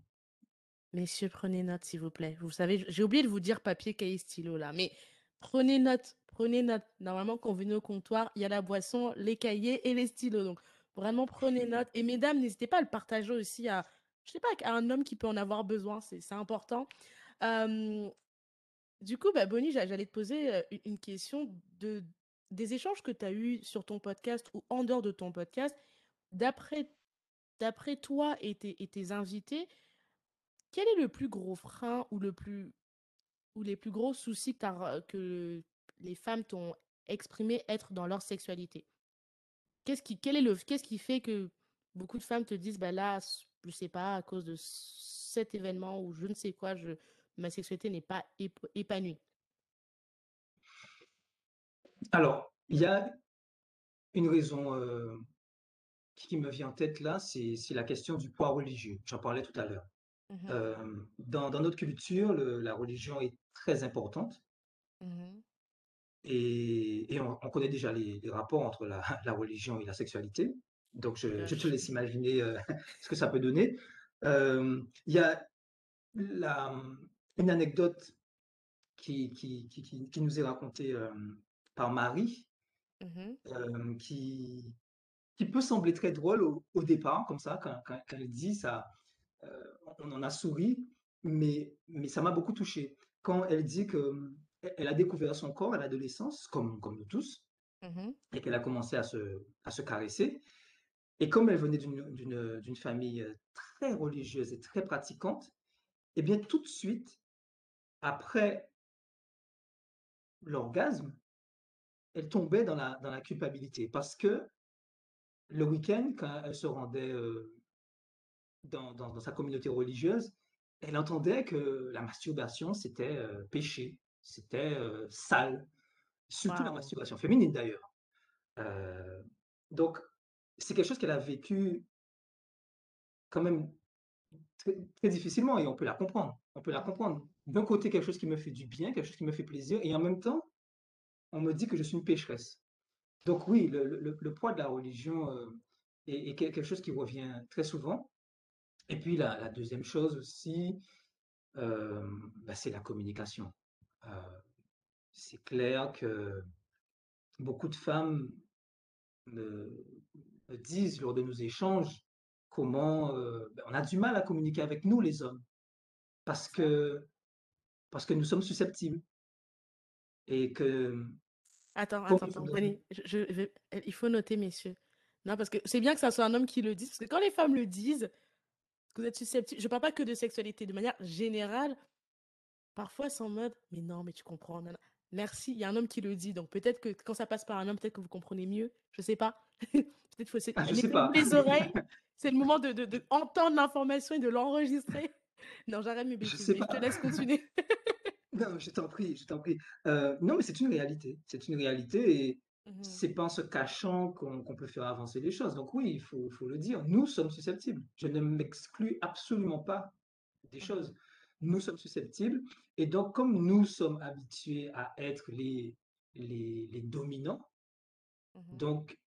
Messieurs, prenez note, s'il vous plaît. Vous savez, j'ai oublié de vous dire papier, cahier, stylo là, mais prenez note, prenez note. Normalement, quand vous venez au comptoir, il y a la boisson, les cahiers et les stylos. Donc, vraiment, prenez note. Et mesdames, n'hésitez pas à le partager aussi à, je sais pas, un homme qui peut en avoir besoin. C'est important. Du coup, bah, Bonnie, j'a- j'allais te poser une question de, des échanges que tu as eus sur ton podcast ou en dehors de ton podcast. D'après toi et tes, invités, quel est le plus gros frein ou le plus ou les plus gros soucis que, que les femmes t'ont exprimé être dans leur sexualité? Qu'est-ce qui, quel est le, qu'est-ce qui fait que beaucoup de femmes te disent, bah là, je sais pas, à cause de cet événement ou je ne sais quoi, je, ma sexualité n'est pas ép- épanouie. Alors, il y a une raison euh, qui me vient en tête là, c'est la question du poids religieux. J'en parlais tout à l'heure. Mhm, Euh, dans, dans notre culture, le- la religion est très importante mhm, et, et on, on connaît déjà les, les rapports entre la, la religion et la sexualité. Donc, je, te laisse imaginer euh, ce que ça peut donner. Euh, Il y a la, une anecdote qui, qui, qui, qui- qui nous est racontée euh, par Marie, euh, qui, qui peut sembler très drôle au, au départ, comme ça, quand, quand, quand elle dit ça, euh, on en a souri, mais, mais ça m'a beaucoup touché. Quand elle dit que elle a découvert son corps à l'adolescence, comme, comme nous tous, mhm, et qu'elle a commencé à se, à se caresser, et comme elle venait d'une famille très religieuse et très pratiquante, eh bien tout de suite, après l'orgasme, elle tombait dans la, dans la culpabilité parce que le week-end, quand elle se rendait euh, dans, dans, dans sa communauté religieuse, elle entendait que la masturbation, c'était euh, péché, c'était euh, sale, surtout la masturbation féminine d'ailleurs. Donc, c'est quelque chose qu'elle a vécu quand même très, difficilement et on peut la comprendre. On peut la comprendre. D'un côté, quelque chose qui me fait du bien, quelque chose qui me fait plaisir, et en même temps, on me dit que je suis une pécheresse. Donc oui, le, poids de la religion euh, est, quelque chose qui revient très souvent. Et puis la, deuxième chose aussi, euh, bah, c'est la communication. Euh, c'est clair que beaucoup de femmes me, me disent lors de nos échanges comment euh, bah, on a du mal à communiquer avec nous, les hommes, parce que, parce que nous sommes susceptibles et que Attends, attends, attends, je, il faut noter, messieurs. Non, parce que c'est bien que ça soit un homme qui le dise, parce que quand les femmes le disent, que vous êtes susceptible, je parle pas que de sexualité, de manière générale, parfois c'est en mode, mais non, mais tu comprends, merci, il y a un homme qui le dit, donc peut-être que quand ça passe par un homme, peut-être que vous comprenez mieux, je sais pas. peut-être faut ah, sais pas. les oreilles, c'est le moment de, de, entendre l'information et de l'enregistrer. Non, j'arrête mes bêtises, je, je te laisse continuer. non, je t'en prie, je t'en prie. Euh, non, mais c'est une réalité, c'est une réalité et Mmh c'est pas en se cachant qu'on peut faire avancer les choses. Donc oui, il faut, faut le dire. Nous sommes susceptibles. Je ne m'exclus absolument pas des mmh choses. Nous sommes susceptibles. Et donc, comme nous sommes habitués à être les, les, les dominants, mmh donc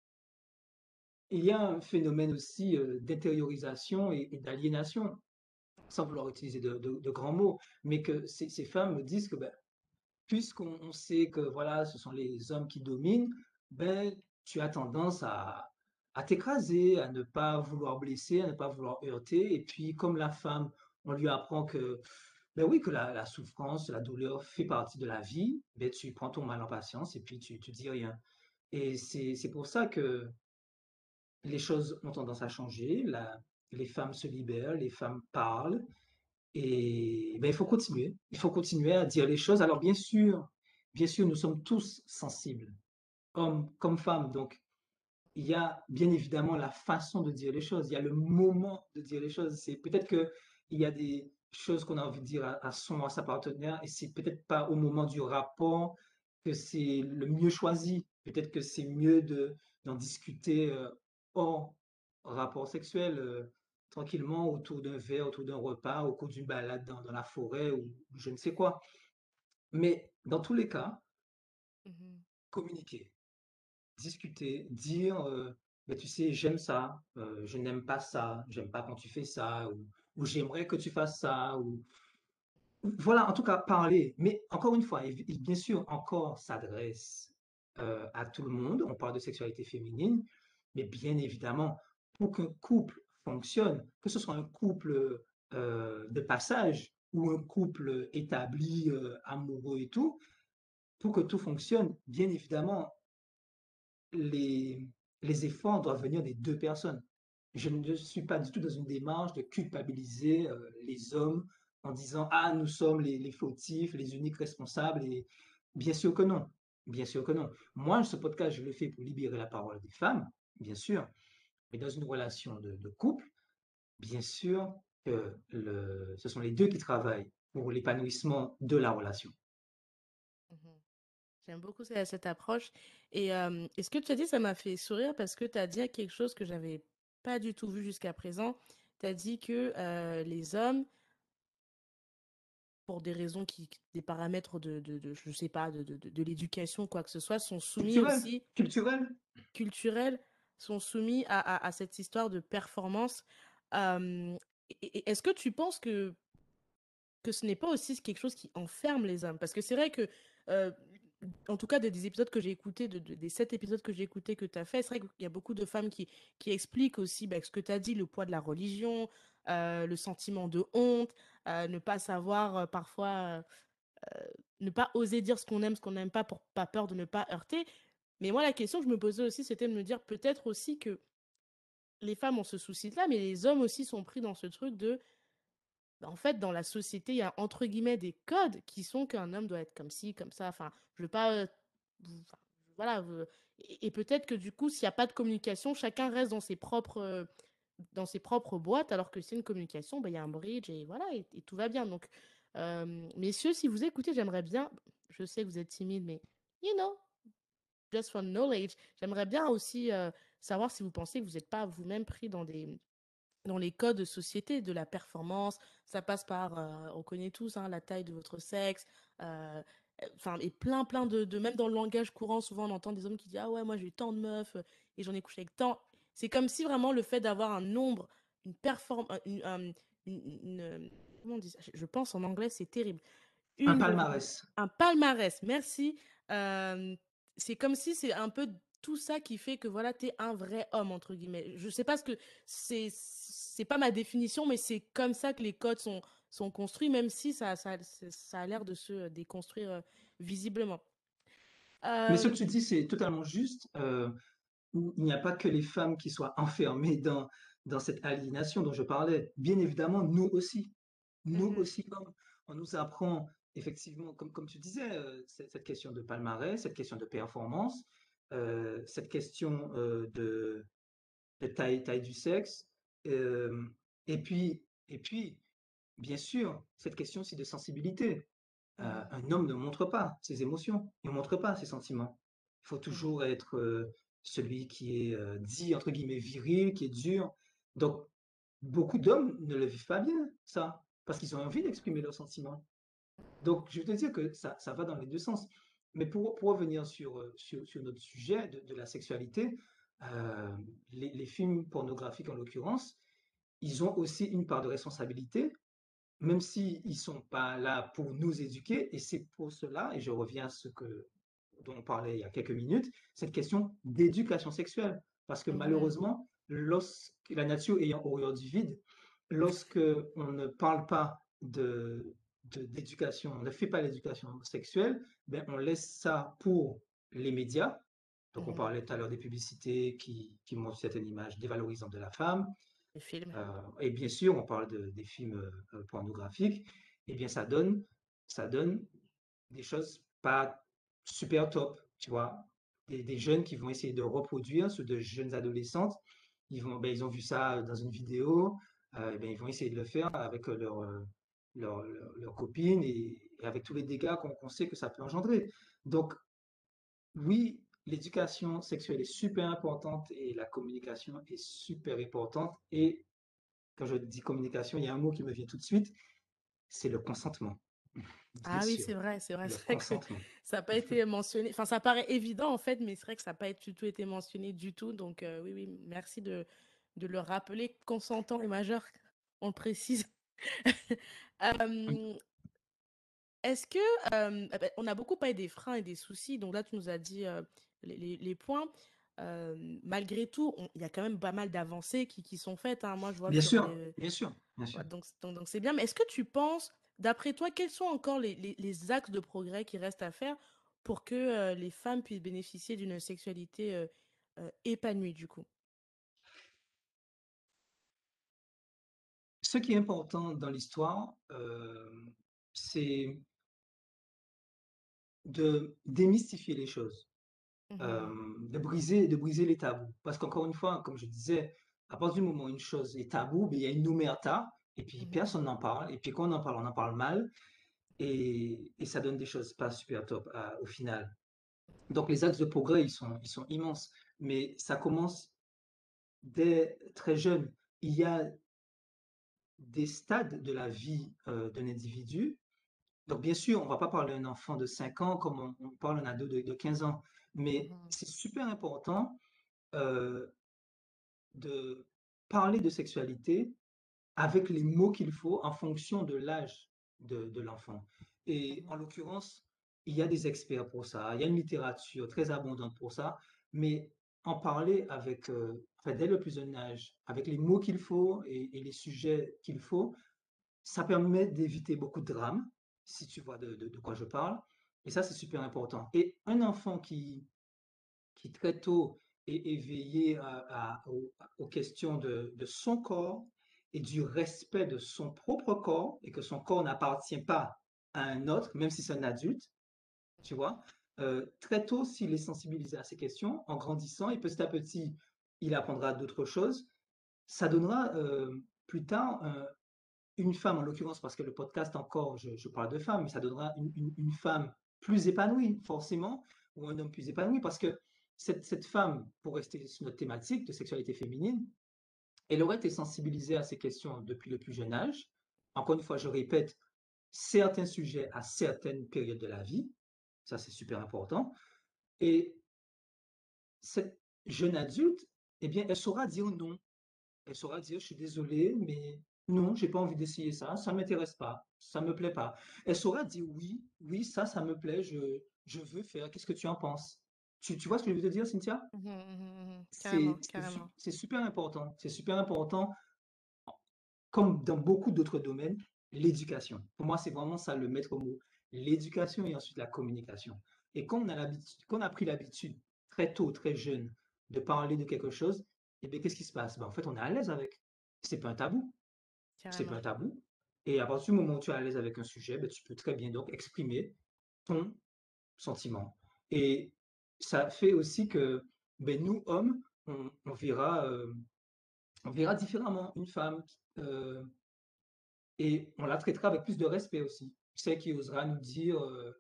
il y a un phénomène aussi euh, d'intériorisation et, d'aliénation, sans vouloir utiliser de, de, grands mots, mais que ces, ces femmes me disent que ben, puisqu'on sait que voilà, ce sont les hommes qui dominent, ben, tu as tendance à, à t'écraser, à ne pas vouloir blesser, à ne pas vouloir heurter. Et puis, comme la femme, on lui apprend que, ben oui, que la, souffrance, la douleur fait partie de la vie, ben, tu prends ton mal en patience et puis tu, tu dis rien. Et c'est pour ça que les choses ont tendance à changer. La, les femmes se libèrent, les femmes parlent. Et ben, il faut continuer. Il faut continuer à dire les choses. Alors, bien sûr, bien sûr, nous sommes tous sensibles homme comme femme. Donc, il y a bien évidemment la façon de dire les choses, il y a le moment de dire les choses. C'est peut-être qu'il y a des choses qu'on a envie de dire à, son, à sa partenaire, et c'est peut-être pas au moment du rapport que c'est le mieux choisi. Peut-être que c'est mieux de, d'en discuter euh, hors rapport sexuel, euh, tranquillement, autour d'un verre, autour d'un repas, au cours d'une balade dans, la forêt ou je ne sais quoi. Mais dans tous les cas, mmh communiquer discuter, dire, «Mais tu sais, j'aime ça, je n'aime pas ça, j'aime pas quand tu fais ça, ou, j'aimerais que tu fasses ça, ou voilà, en tout cas, parler. Mais encore une fois, bien sûr, encore s'adresse à tout le monde. On parle de sexualité féminine, mais bien évidemment, pour qu'un couple fonctionne, que ce soit un couple de passage ou un couple établi, amoureux et tout, pour que tout fonctionne, bien évidemment, les efforts doivent venir des deux personnes. Je ne suis pas du tout dans une démarche de culpabiliser euh, les hommes en disant Ah, nous sommes les, fautifs, les uniques responsables. Et bien sûr que non. Bien sûr que non. Moi, ce podcast, je le fais pour libérer la parole des femmes, bien sûr. Mais dans une relation de, couple, bien sûr que ce sont les deux qui travaillent pour l'épanouissement de la relation. Mmh J'aime beaucoup cette, approche. Et, ce que tu as dit, ça m'a fait sourire parce que tu as dit quelque chose que j'avais pas du tout vu jusqu'à présent. Tu as dit que les hommes, pour des raisons qui, des paramètres de, de, de je sais pas, de, de, l'éducation, quoi que ce soit, sont soumis aussi. Culturel. Culturel, sont soumis à, à, à cette histoire de performance. Est-ce que tu penses que, que ce n'est pas aussi quelque chose qui enferme les hommes? Parce que c'est vrai que en tout cas des, épisodes que j'ai écoutés, de, des sept épisodes que j'ai écoutés que tu as fait, c'est vrai qu'il y a beaucoup de femmes qui, qui expliquent aussi bah, ce que tu as dit, le poids de la religion, euh, le sentiment de honte, euh, ne pas savoir euh, parfois, ne pas oser dire ce qu'on aime, ce qu'on n'aime pas pour pas peur de ne pas heurter. Mais moi, la question que je me posais aussi, c'était de me dire peut-être aussi que les femmes ont ce souci-là, mais les hommes aussi sont pris dans ce truc de bah, en fait, dans la société, il y a entre guillemets des codes qui sont qu'un homme doit être comme ci, comme ça. Enfin, je veux pas. voilà. Et, peut-être que du coup, s'il n'y a pas de communication, chacun reste dans ses propres, dans ses propres boîtes, alors que c'est une communication, bah, il y a un bridge et voilà, et, tout va bien. Donc, messieurs, si vous écoutez, j'aimerais bien. Je sais que vous êtes timide, mais you know, just for knowledge, j'aimerais bien aussi savoir si vous pensez que vous n'êtes pas vous-même pris dans des dans les codes de société de la performance. Ça passe par, euh, on connaît tous hein, la taille de votre sexe, euh, enfin et plein plein de, de, même dans le langage courant, souvent on entend des hommes qui disent ah ouais moi j'ai eu tant de meufs euh, et j'en ai couché avec tant. C'est comme si vraiment le fait d'avoir un nombre, une performance, une, une, comment on dit ça? Je pense en anglais c'est terrible. un palmarès. Un palmarès, merci. c'est comme si c'est un peu tout ça qui fait que voilà, tu es un vrai homme, entre guillemets. Je sais pas ce que c'est, c'est pas ma définition, mais c'est comme ça que les codes sont, sont construits, même si ça, ça, ça a l'air de se déconstruire euh, visiblement. Mais ce que tu dis, c'est totalement juste. il n'y a pas que les femmes qui soient enfermées dans, dans cette aliénation dont je parlais. Bien évidemment, nous aussi. Nous mmh aussi, on nous apprend effectivement, comme, comme tu disais, cette, question de palmarès, cette question de performance, cette question de, de, taille, taille du sexe, et, puis, et puis, bien sûr, cette question aussi de sensibilité. Mmh un homme ne montre pas ses émotions, il ne montre pas ses sentiments. Il faut mmh toujours être celui qui est dit, entre guillemets, viril, qui est dur. Donc, beaucoup d'hommes ne le vivent pas bien, ça, parce qu'ils ont envie d'exprimer leurs sentiments. Donc, je veux te dire que ça, ça va dans les deux sens. Mais pour, pour revenir sur, sur, sur, notre sujet de, de la sexualité, les, les, films pornographiques en l'occurrence, ils ont aussi une part de responsabilité, même s'ils ne sont pas là pour nous éduquer. Et c'est pour cela, et je reviens à ce que, dont on parlait il y a quelques minutes, cette question d'éducation sexuelle. Parce que malheureusement, lorsque la nature ayant horreur du vide, lorsque on ne parle pas de d'éducation, on ne fait pas l'éducation sexuelle, ben on laisse ça pour les médias. Donc, on mmh parlait tout à l'heure des publicités qui, qui montrent certaines images dévalorisantes de la femme. Les films. Euh, et bien sûr, on parle de, des films euh, pornographiques. Et eh bien, ça donne, ça donne des choses pas super top, tu vois. Des, des jeunes qui vont essayer de reproduire, ceux de jeunes adolescentes, ils, vont, ben, ils ont vu ça dans une vidéo, euh, ben, ils vont essayer de le faire avec leur, leurs leur, copines et, avec tous les dégâts qu'on sait que ça peut engendrer. Donc, oui, l'éducation sexuelle est super importante et la communication est super importante. Et quand je dis communication, il y a un mot qui me vient tout de suite, c'est le consentement. ah oui, c'est vrai, c'est vrai, vrai que ça n'a pas été mentionné. Enfin, ça paraît évident en fait, mais c'est vrai que ça n'a pas du tout été mentionné du tout. Donc euh, oui, oui, merci de, de le rappeler. Consentant et majeur, on le précise. est-ce que, eh ben, on a beaucoup parlé des freins et des soucis, donc là tu nous as dit les, points. malgré tout, il y a quand même pas mal d'avancées qui, sont faites. Hein. Moi, je vois. Bien sûr, bien sûr, donc, donc, c'est bien. Mais est-ce que tu penses, d'après toi, quels sont encore les, les, axes de progrès qui restent à faire pour que les femmes puissent bénéficier d'une sexualité épanouie, du coup? Ce qui est important dans l'histoire, euh, c'est de démystifier les choses, mmh euh, de, briser, de briser les tabous. Parce qu'encore une fois, comme je disais, à partir du moment où une chose est tabou, ben, il y a une numerta, et puis mmh personne n'en parle, et puis quand on en parle, on en parle mal, et, et ça donne des choses pas super top au final. Donc les axes de progrès, ils sont, ils sont immenses, mais ça commence dès très jeune. Il y a des stades de la vie d'un individu. Donc, bien sûr, on ne va pas parler d'un enfant de 5 ans comme on, parle d'un ado de, de, 15 ans, mais mmh c'est super important de parler de sexualité avec les mots qu'il faut en fonction de l'âge de, de l'enfant. Et en l'occurrence, il y a des experts pour ça, il y a une littérature très abondante pour ça, mais en parler avec, dès le plus jeune âge, avec les mots qu'il faut et, les sujets qu'il faut, ça permet d'éviter beaucoup de drames, si tu vois de, quoi je parle. Et ça, c'est super important. Et un enfant qui, qui très tôt est éveillé aux, questions de, de, son corps et du respect de son propre corps et que son corps n'appartient pas à un autre, même si c'est un adulte, tu vois, euh, très tôt, s'il est sensibilisé à ces questions, en grandissant, et petit à petit, il apprendra d'autres choses, ça donnera euh, plus tard une femme, en l'occurrence, parce que le podcast encore, je, parle de femme, mais ça donnera une, femme plus épanouie, forcément, ou un homme plus épanoui, parce que cette, cette femme, pour rester sur notre thématique de sexualité féminine, elle aurait été sensibilisée à ces questions depuis le plus jeune âge. Encore une fois, je répète, certains sujets à certaines périodes de la vie, ça, c'est super important. Et cette jeune adulte, eh bien, elle saura dire non. Elle saura dire, je suis désolée, mais non, j'ai pas envie d'essayer ça, ça m'intéresse pas, ça me plaît pas. Elle saura dire oui, oui, ça, ça me plaît, je, je veux faire, qu'est-ce que tu en penses? Tu, tu vois ce que je veux te dire, Cynthia? Mmh mmh mmh c'est super important, c'est super important, comme dans beaucoup d'autres domaines, l'éducation. Pour moi, c'est vraiment ça le maître mot l'éducation et ensuite la communication. Et quand on a l'habitude, qu'on a pris l'habitude très tôt, très jeune, de parler de quelque chose, et eh bien, qu'est-ce qui se passe? Ben, en fait, on est à l'aise avec. C'est pas un tabou. C'est pas un tabou. Et à partir du moment où tu es à l'aise avec un sujet, ben, tu peux très bien donc exprimer ton sentiment. Et ça fait aussi que ben, nous, hommes, on, on verra, euh, on verra différemment une femme euh, et on la traitera avec plus de respect aussi. Celle qui osera nous dire, euh,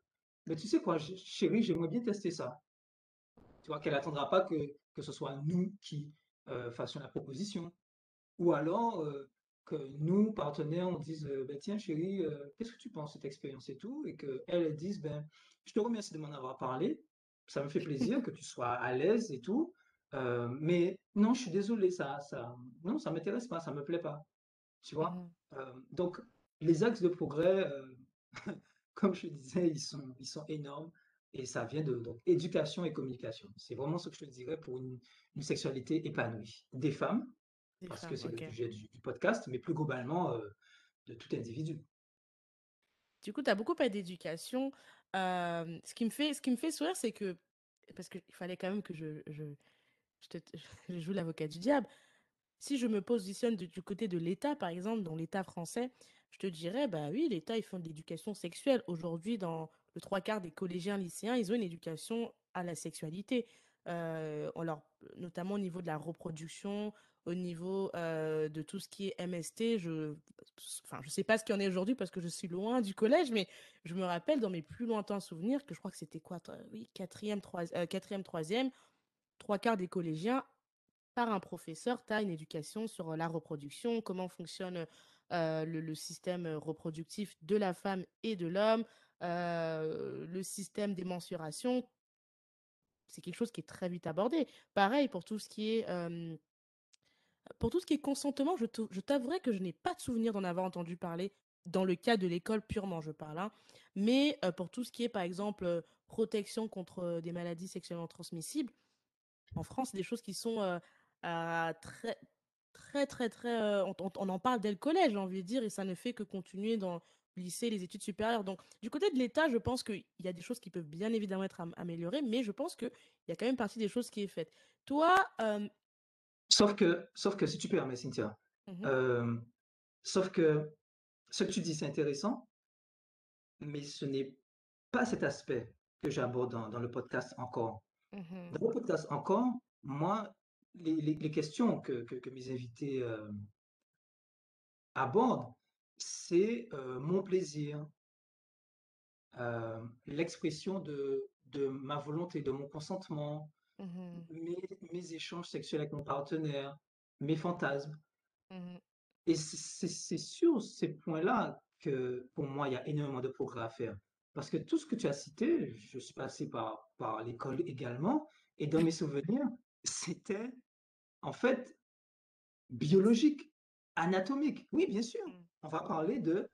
mais tu sais quoi, chérie, j'aimerais bien tester ça. Tu vois, qu'elle attendra pas que, que ce soit nous qui fassions la proposition. Ou alors, que nous, partenaires, on dise ben, Tiens, chérie, qu'est-ce que tu penses de cette expérience et tout Et qu'elle elle dise ben, Je te remercie de m'en avoir parlé. Ça me fait plaisir que tu sois à l'aise et tout. mais non, je suis désolé, ça, ça, non, ça m'intéresse pas, ça me plaît pas. Tu vois? Mmh Donc, les axes de progrès, comme je disais, ils sont, ils sont énormes. Et ça vient de donc, éducation et communication. C'est vraiment ce que je te dirais pour une, une sexualité épanouie. Des femmes, parce que c'est le sujet du, podcast, mais plus globalement euh, de tout individu. Du coup, tu as beaucoup parlé d'éducation. Euh, ce, qui me fait, ce qui me fait sourire, c'est que, parce qu'il fallait quand même que je, je, je, joue l'avocat du diable, si je me positionne du, du côté de l'État, par exemple, dans l'État français, je te dirais, bah oui, l'État, ils font de l'éducation sexuelle. Aujourd'hui, dans le trois quarts des collégiens, lycéens, ils ont une éducation à la sexualité. Euh, notamment au niveau de la reproduction, au niveau euh, de tout ce qui est MST, je enfin je sais pas ce qu'il y en est aujourd'hui parce que je suis loin du collège, mais je me rappelle dans mes plus lointains souvenirs que je crois que c'était quoi, oui, quatrième, euh, quatrième, troisième, trois quarts des collégiens par un professeur, tu as une éducation sur la reproduction, comment fonctionne euh, le, système reproductif de la femme et de l'homme, le système des mensurations. C'est quelque chose qui est très vite abordé. Pareil pour tout ce qui est pour tout ce qui est consentement, je t'avouerai que je n'ai pas de souvenir d'en avoir entendu parler dans le cas de l'école purement, je parle. Hein. Mais euh, pour tout ce qui est, par exemple, euh, protection contre euh, des maladies sexuellement transmissibles, en France, c'est des choses qui sont très, très, très, très... On, en parle dès le collège, j'ai envie de dire, et ça ne fait que continuer dans lycée, les études supérieures. Donc, du côté de l'État, je pense qu'il y a des choses qui peuvent bien évidemment être améliorées, mais je pense qu'il y a quand même partie des choses qui est faite. Toi, Sauf que, sauf que si tu permets, Cynthia, mmh euh, sauf que ce que tu dis, c'est intéressant, mais ce n'est pas cet aspect que j'aborde dans, le podcast encore. Mmh dans le podcast encore, moi, les, questions que, que, mes invités euh, abordent, c'est euh, mon plaisir, l'expression de, de ma volonté, de mon consentement, Mmh mes, échanges sexuels avec mon partenaire, mes fantasmes. Mmh Et c'est sur ces points-là que pour moi, il y a énormément de progrès à faire. Parce que tout ce que tu as cité, je suis passé par, par l'école également, et dans mes souvenirs, c'était en fait biologique, anatomique. Oui, bien sûr. On va parler de,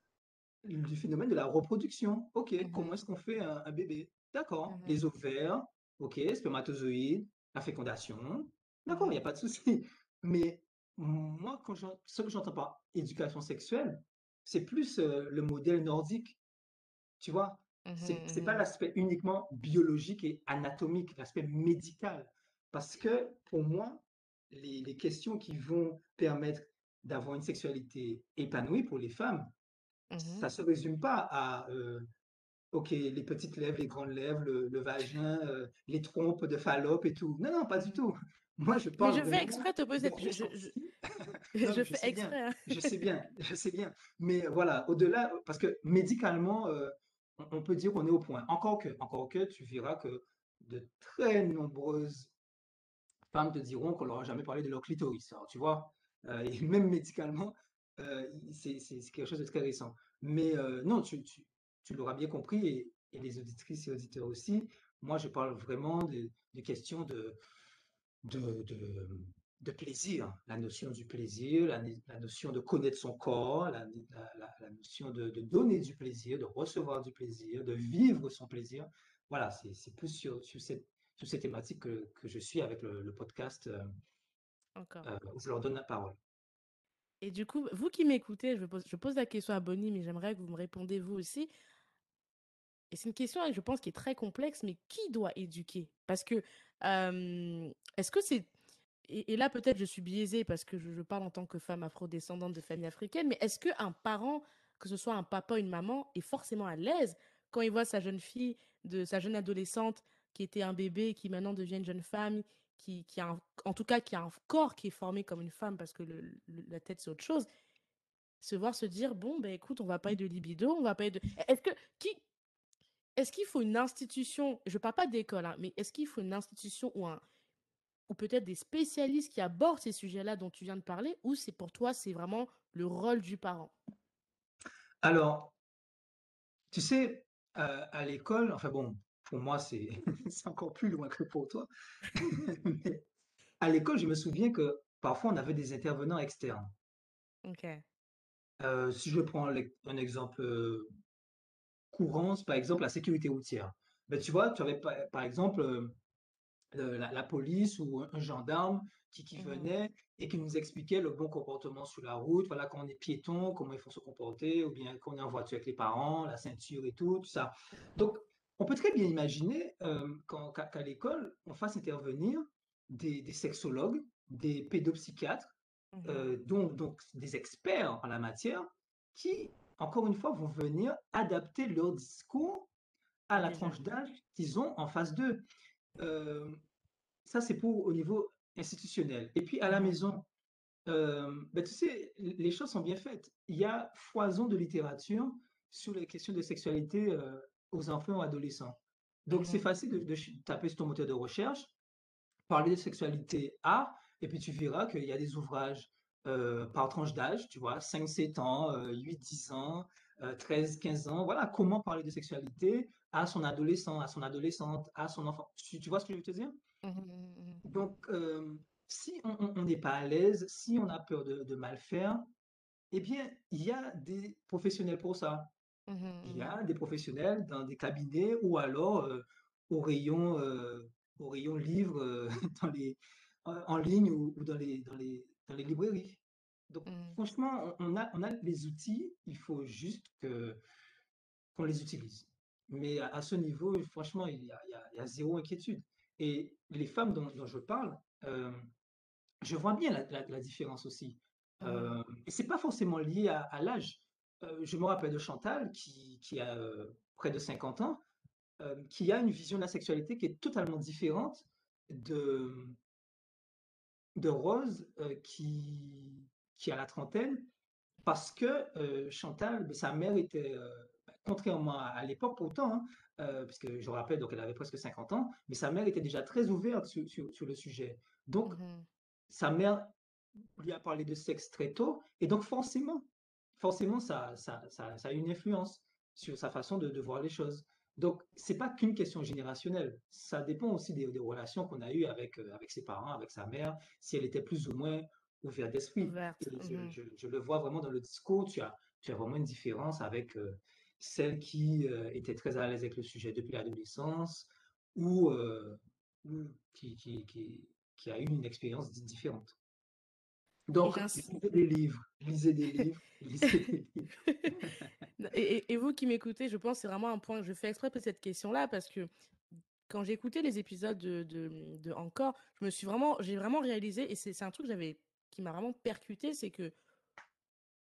du phénomène de la reproduction. OK, comment est-ce qu'on fait un, un bébé? D'accord, les ovaires, OK, spermatozoïde, la fécondation. D'accord, il n'y a pas de souci. Mais moi, quand ce que j'entends par éducation sexuelle, c'est plus euh, le modèle nordique. Tu vois, mmh c'est n'est pas mmh l'aspect uniquement biologique et anatomique, l'aspect médical. Parce que pour moi, les, les questions qui vont permettre d'avoir une sexualité épanouie pour les femmes, mmh ça ne se résume pas à euh, OK, les petites lèvres, les grandes lèvres, le, vagin, euh, les trompes de Fallope et tout. Non, non, pas du tout. Moi, je parle. Mais je fais exprès de poser. Je, je, je, fais exprès. Hein. je sais bien, je sais bien. Mais voilà, au-delà, parce que médicalement, euh, on, peut dire qu'on est au point. Encore que, encore que, tu verras que de très nombreuses femmes te diront qu'on leur a jamais parlé de leur clitoris. Alors, tu vois, et même médicalement, c'est quelque chose de très récent. Mais non, tu, tu tu l'auras bien compris, et, les auditrices et auditeurs aussi, moi je parle vraiment de, questions de, de, plaisir, la notion du plaisir, la, notion de connaître son corps, la, notion de, donner du plaisir, de recevoir du plaisir, de vivre son plaisir. Voilà, c'est plus sur, sur, cette, sur ces thématiques que, je suis avec le, podcast euh, euh, je leur donne la parole. Et du coup, vous qui m'écoutez, je pose, je pose la question à Bonnie, mais j'aimerais que vous me répondez vous aussi. Et c'est une question, je pense, qui est très complexe, mais qui doit éduquer? Parce que, est-ce que c'est... Et, là, peut-être, je suis biaisée parce que je, parle en tant que femme afro-descendante de famille africaine, mais est-ce qu'un parent, que ce soit un papa ou une maman, est forcément à l'aise quand il voit sa jeune fille, de sa jeune adolescente qui était un bébé, qui maintenant devient une jeune femme, qui, a en tout cas qui a un corps qui est formé comme une femme parce que la tête c'est autre chose, se voir se dire bon ben écoute on va pas être de libido, on va pas de est-ce que qui est-ce qu'il faut une institution, je parle pas d'école, hein, mais est-ce qu'il faut une institution ou un ou peut-être des spécialistes qui abordent ces sujets-là dont tu viens de parler, ou c'est pour toi c'est vraiment le rôle du parent? Alors, tu sais, à l'école, enfin bon, pour moi, c'est encore plus loin que pour toi. Mais à l'école, je me souviens que parfois, on avait des intervenants externes. Ok. si je prends un exemple courant, par exemple la sécurité routière. Ben, tu vois, tu avais par, exemple la, police ou un, gendarme qui, qui mmh venait et qui nous expliquait le bon comportement sur la route, voilà, quand on est piéton, comment il faut se comporter, ou bien quand on est en voiture avec les parents, la ceinture et tout, tout ça. Donc, on peut très bien imaginer qu'à l'école, on fasse intervenir des, sexologues, des pédopsychiatres, mmh donc, donc des experts en la matière, qui, encore une fois, vont venir adapter leur discours à la tranche d'âge qu'ils ont en phase 2. ça, c'est pour au niveau institutionnel. Et puis à la mmh maison, ben, tu sais, les choses sont bien faites. Il y a foison de littérature sur les questions de sexualité aux enfants ou adolescents. Donc, c'est mmh facile de, taper sur ton moteur de recherche, parler de sexualité A, et puis tu verras qu'il y a des ouvrages par tranche d'âge, tu vois, 5-7 ans, 8-10 ans, 13-15 ans. Voilà, comment parler de sexualité à son adolescent, à son adolescente, à son enfant. Tu, vois ce que je veux te dire? Mmh Donc, si on n'est pas à l'aise, si on a peur de, de mal faire, eh bien, il y a des professionnels pour ça. Mmh il y mmh a des professionnels dans des cabinets ou alors au rayon, au rayon livres dans les, en ligne ou, dans, les, dans, les, dans les librairies. Donc, mmh. franchement, on a, on a les outils, il faut juste que, qu'on les utilise. Mais à, ce niveau, franchement, il y, a, il, y a, zéro inquiétude. Et les femmes dont, dont je parle, je vois bien la, la, différence aussi. Et c'est pas forcément lié à, à l'âge je me rappelle de Chantal, qui, qui a près de 50 ans, qui a une vision de la sexualité qui est totalement différente de, de Rose, qui, qui a la trentaine, parce que Chantal, ben, sa mère était, ben, contrairement à, l'époque pourtant, hein, puisque je rappelle, donc elle avait presque 50 ans, mais sa mère était déjà très ouverte sur, sur, le sujet. Donc, mmh sa mère lui a parlé de sexe très tôt, et donc forcément, forcément, ça, ça, ça, a une influence sur sa façon de, voir les choses. Donc, c'est pas qu'une question générationnelle. Ça dépend aussi des, relations qu'on a eues avec, euh, avec ses parents, avec sa mère, si elle était plus ou moins ouverte d'esprit. Mmh je, le vois vraiment dans le discours. Tu as, tu as vraiment une différence avec euh, celle qui euh, était très à l'aise avec le sujet depuis l'adolescence ou, qui, qui, qui, qui, a eu une expérience différente. Donc, lisez des livres, lisez des livres, lisez des livres. et, vous qui m'écoutez, je pense que c'est vraiment un point, je fais exprès pour cette question-là parce que quand j'ai écouté les épisodes de, de, Encore, je me suis vraiment, j'ai vraiment réalisé, et c'est un truc j'avais, qui m'a vraiment percuté, c'est que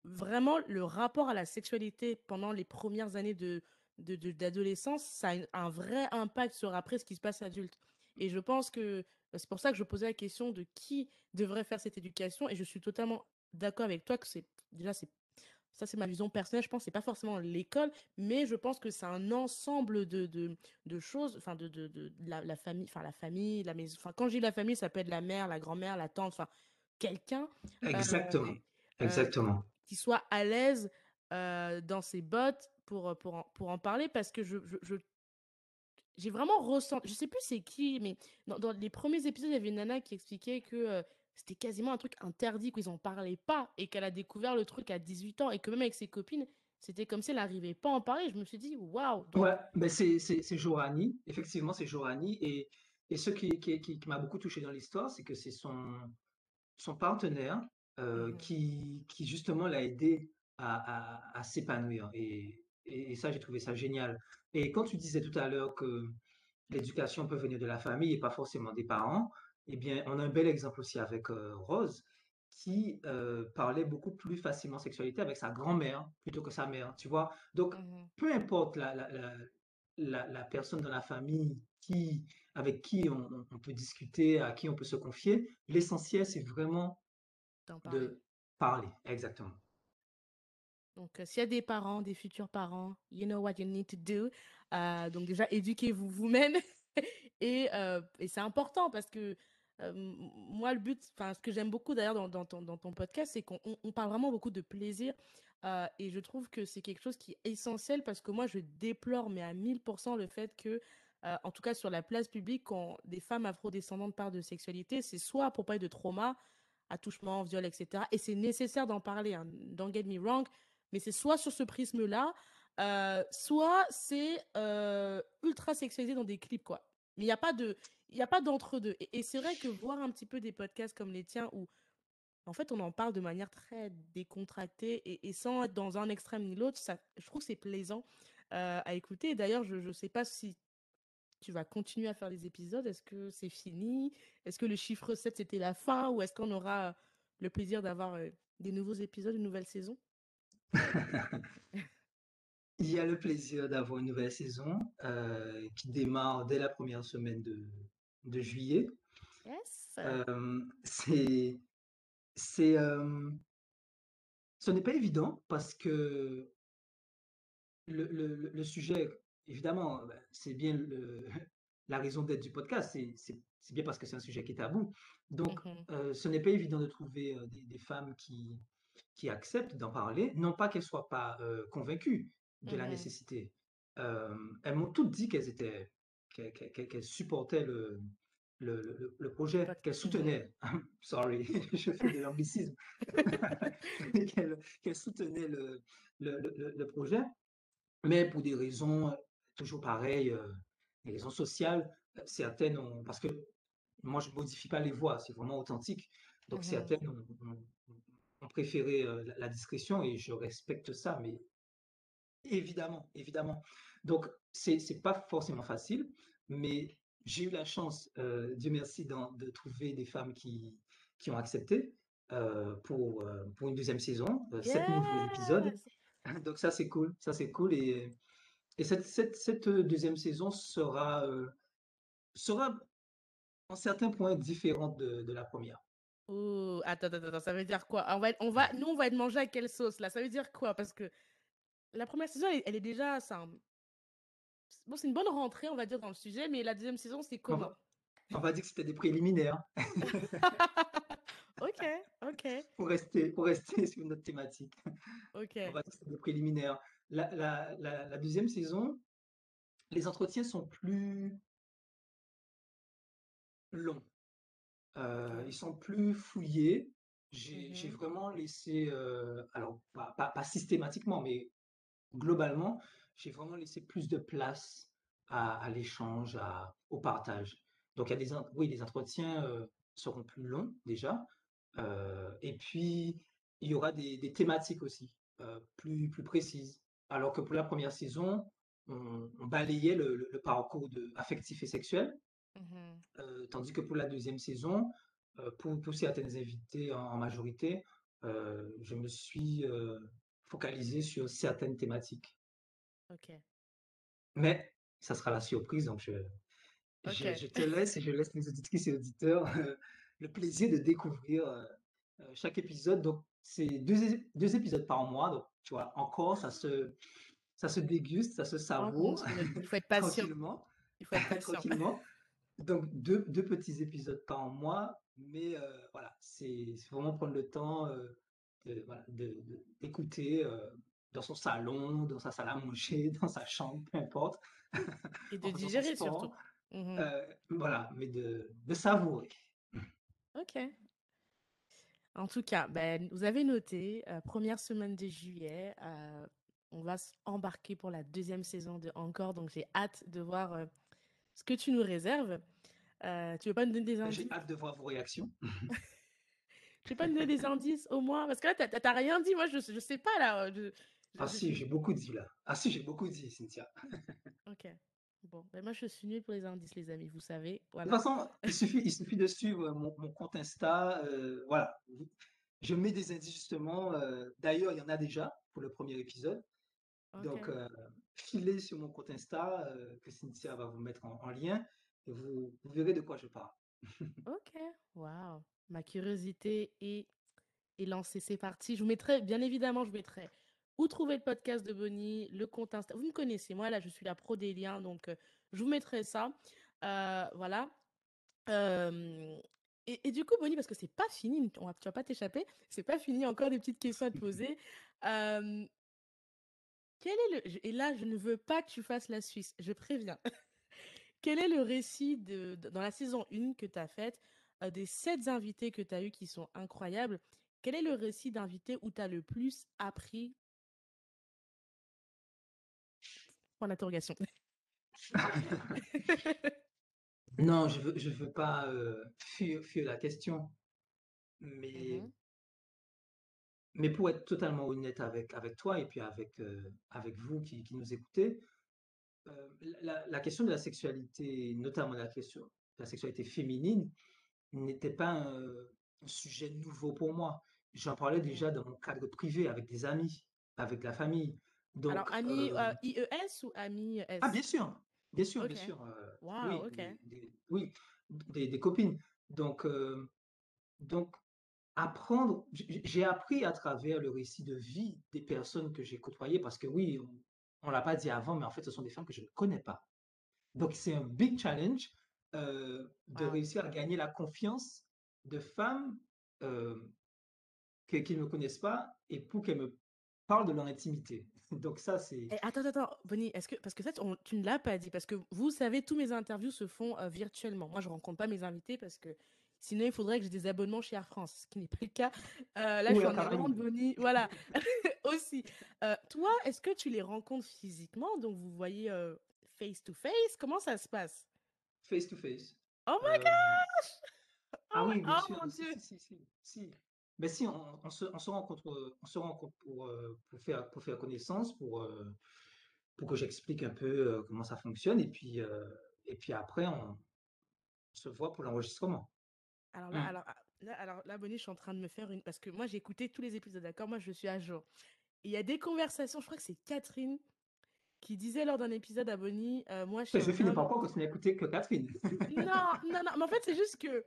vraiment le rapport à la sexualité pendant les premières années de d'adolescence, ça a un vrai impact sur après ce qui se passe adulte. Et je pense que c'est pour ça que je posais la question de qui devrait faire cette éducation. Et je suis totalement d'accord avec toi que c'est déjà c'est ça c'est ma vision personnelle. Je pense que c'est pas forcément l'école, mais je pense que c'est un ensemble de, de, de choses, enfin de, de, de la, famille, enfin la famille, la maison. Enfin quand je dis la famille, ça peut être la mère, la grand-mère, la tante, enfin quelqu'un. Exactement. Euh, Exactement. qui soit à l'aise dans ses bottes pour, pour, en, pour en parler parce que je, je j'ai vraiment ressenti, je sais plus c'est qui, mais dans, les premiers épisodes, il y avait une nana qui expliquait que c'était quasiment un truc interdit, qu'ils en parlaient pas, et qu'elle a découvert le truc à 18 ans, et que même avec ses copines, c'était comme si elle n'arrivait pas à en parler. Je me suis dit, waouh! Ouais, mais c'est, c'est, Jorani, effectivement, c'est Jorani, et, et ce qui, qui, qui, m'a beaucoup touché dans l'histoire, c'est que c'est son, son partenaire mmh qui, qui, justement l'a aidé à, à, à s'épanouir. Et et, ça, j'ai trouvé ça génial. Et quand tu disais tout à l'heure que l'éducation peut venir de la famille et pas forcément des parents, eh bien, on a un bel exemple aussi avec Rose, qui parlait beaucoup plus facilement sexualité avec sa grand-mère plutôt que sa mère, tu vois? Donc, mmh peu importe la, la, la, personne dans la famille qui, avec qui on, peut discuter, à qui on peut se confier, l'essentiel, c'est vraiment de parler. Exactement. Donc, s'il y a des parents, des futurs parents, you know what you need to do. Euh, donc, déjà, éduquez-vous vous-même. et, et c'est important parce que moi, le but, enfin, ce que j'aime beaucoup d'ailleurs dans, dans, ton, dans, ton, podcast, c'est qu'on parle vraiment beaucoup de plaisir. et je trouve que c'est quelque chose qui est essentiel parce que moi, je déplore, mais à 1000% le fait que, en tout cas sur la place publique, quand des femmes afrodescendantes parlent de sexualité, c'est soit pour parler de trauma, attouchement, viol, etc. Et c'est nécessaire d'en parler, hein, don't get me wrong, mais c'est soit sur ce prisme-là, soit c'est ultra sexualisé dans des clips, quoi. Mais il n'y a pas de, a pas d'entre-deux. Et, c'est vrai que voir un petit peu des podcasts comme les tiens où, en fait, on en parle de manière très décontractée et, sans être dans un extrême ni l'autre, ça, je trouve que c'est plaisant euh, à écouter. D'ailleurs, je ne sais pas si tu vas continuer à faire des épisodes. Est-ce que c'est fini? Est-ce que le chiffre 7, c'était la fin? Ou est-ce qu'on aura le plaisir d'avoir euh, des nouveaux épisodes, une nouvelle saison? Il y a le plaisir d'avoir une nouvelle saison euh, qui démarre dès la première semaine de, de juillet. Yes. c'est, c'est, ce n'est pas évident parce que le, le, le sujet, évidemment, bah, c'est bien le, la raison d'être du podcast, c'est, c'est, c'est bien parce que c'est un sujet qui est tabou. Donc, mmh ce n'est pas évident de trouver des, des, femmes qui, qui acceptent d'en parler, non pas qu'elles soient pas convaincues de la nécessité. elles m'ont toutes dit qu'elles étaient qu'elle supportait le, le, le, projet, qu'elle soutenait. Sorry, je fais de l'anglicisme. qu'elle soutenait le, le, projet, mais pour des raisons toujours pareilles, euh, des raisons sociales, certaines ont, parce que moi je ne modifie pas les voix, c'est vraiment authentique. Donc mmh certaines ont, préféré la, discrétion et je respecte ça, mais évidemment, évidemment. Donc c'est n'est pas forcément facile, mais j'ai eu la chance, euh, Dieu merci, de trouver des femmes qui, qui ont accepté euh, pour, euh, pour une deuxième saison, sept nouveaux épisodes. Donc ça, c'est cool. Ça, c'est cool. Et, et cette, cette, cette deuxième saison sera, sera en certains points différente de, de la première. Oh, attends, attends, attends, ça veut dire quoi? On va, on va, Nous, on va être mangé à quelle sauce là? Ça veut dire quoi? Parce que la première saison, elle, est déjà ça, Bon, c'est une bonne rentrée, on va dire, dans le sujet, mais la deuxième saison, c'est comment? on va, dire que c'était des préliminaires. ok, ok. Pour rester, pour rester sur notre thématique. Ok. On va dire que c'était des préliminaires. La, la, la, deuxième saison, les entretiens sont plus longs. Euh, ils sont plus fouillés. J'ai mmh vraiment laissé, euh, alors pas, pas, pas, systématiquement, mais globalement, j'ai vraiment laissé plus de place à, l'échange, au partage. Donc, il y a des, oui, les entretiens euh, seront plus longs déjà. Et puis, il y aura des, thématiques aussi plus, plus précises. Alors que pour la première saison, on, balayait le, parcours de, affectif et sexuel. Mmh tandis que pour la deuxième saison, pour, pour certaines invités en, majorité, je me suis focalisé sur certaines thématiques. Ok. Mais ça sera la surprise, donc je, je, te laisse et je laisse mes auditrices et auditeurs le plaisir de découvrir chaque épisode. Donc, c'est deux, deux, épisodes par mois. Donc, tu vois, encore, ça se, ça se déguste, ça se savoure. Il faut être patient. Il faut être patient. tranquillement. Donc, deux, deux, petits épisodes par mois. Mais voilà, c'est vraiment prendre le temps d'écouter. De, voilà, dans son salon, dans sa salle à manger, dans sa chambre, peu importe. Et de digérer surtout. Mmh euh, voilà, mais de, de, savourer. Ok. En tout cas, ben, vous avez noté, euh, première semaine de juillet, euh, on va embarquer pour la deuxième saison de Encore, donc j'ai hâte de voir ce que tu nous réserves. tu veux pas nous donner des indices J'ai hâte de voir vos réactions. tu veux pas nous donner des indices au moins Parce que là, tu n'as rien dit, moi je, je sais pas là. Ah si, j'ai beaucoup dit là. Ah si, j'ai beaucoup dit, Cynthia. Ok. Bon, ben moi je suis nulle pour les indices, les amis, vous savez. De toute façon, il suffit, il suffit de suivre mon, mon compte Insta. euh, voilà. Je mets des indices justement. euh, D'ailleurs, il y en a déjà pour le premier épisode. Donc, euh, filez sur mon compte Insta euh, que Cynthia va vous mettre en, en lien et vous, vous verrez de quoi je parle. Ok. Waouh. Ma curiosité est, est lancée. C'est parti. Je vous mettrai, bien évidemment, je vous mettrai où trouver le podcast de Bonnie, le compte Insta. Vous me connaissez, moi là, je suis la pro des liens, donc euh, je vous mettrai ça. Euh, voilà. Euh, et, et du coup, Bonnie, parce que c'est pas fini, on va, tu vas pas t'échapper, c'est pas fini, encore des petites questions à te poser. Quel est le... Et là, je ne veux pas que tu fasses la Suisse, je préviens. Quel est le récit de, dans la saison 1 que tu as faite, euh, des sept invités que tu as eus qui sont incroyables? Quel est le récit d'invités où tu as le plus appris? Point d'interrogation. Non, je veux, je veux pas euh, fuir, fuir la question, mais, Mhm. Mais pour être totalement honnête avec, avec toi et puis avec, euh, avec vous qui, qui nous écoutez, euh, la, la question de la sexualité, notamment la question de la sexualité féminine, n'était pas un, un sujet nouveau pour moi. J'en parlais Mhm. déjà dans mon cadre privé, avec des amis, avec la famille. Donc, Alors, ami euh, euh, IES ou ami ah, bien S? sûr, bien sûr, bien sûr. euh, oui, Waouh, ok. des, des- oui, des, des copines. Donc, donc, apprendre, j'ai appris à travers le récit de vie des personnes que j'ai côtoyées, parce que oui, on ne l'a pas dit avant, mais en fait, ce sont des femmes que je ne connais pas. Donc, c'est un big challenge euh, de Wow. réussir à gagner la confiance de femmes euh, qui ne me connaissent pas et pour qu'elles me parlent de leur intimité. Donc, ça, c'est... Attends, attends, Bonnie, est-ce que, parce que ça, on- tu ne l'as pas dit, parce que vous savez, tous mes interviews se font euh, virtuellement. Moi, je rencontre pas mes invités parce que sinon, il faudrait que j'ai des abonnements chez Air France, ce qui n'est pas le cas. Euh, là, je suis en Bonnie, voilà, aussi. Euh, toi, est-ce que tu les rencontres physiquement, donc vous voyez euh, face to face? Comment ça se passe? Face to face. Oh my gosh! Ah Oh, my- oui, bien oh sûr. mon Dieu! si, si, si. Mais si, on, on se, on se rencontre, on se rencontre pour, pour faire, pour faire connaissance, pour, pour que j'explique un peu comment ça fonctionne. Et puis, et puis après, on se voit pour l'enregistrement. Alors là, Hmm. alors, ah, là, alors là, Bonnie, je suis en train de me faire une... Parce que moi, j'ai écouté tous les épisodes, d'accord? Moi, je suis à jour. Il y a des conversations, je crois que c'est Catherine qui disait lors d'un épisode à Bonnie, euh, moi, je suis Je finis homme... par croire que tu n'as écouté que Catherine. Non, non, non, mais en fait, c'est juste que...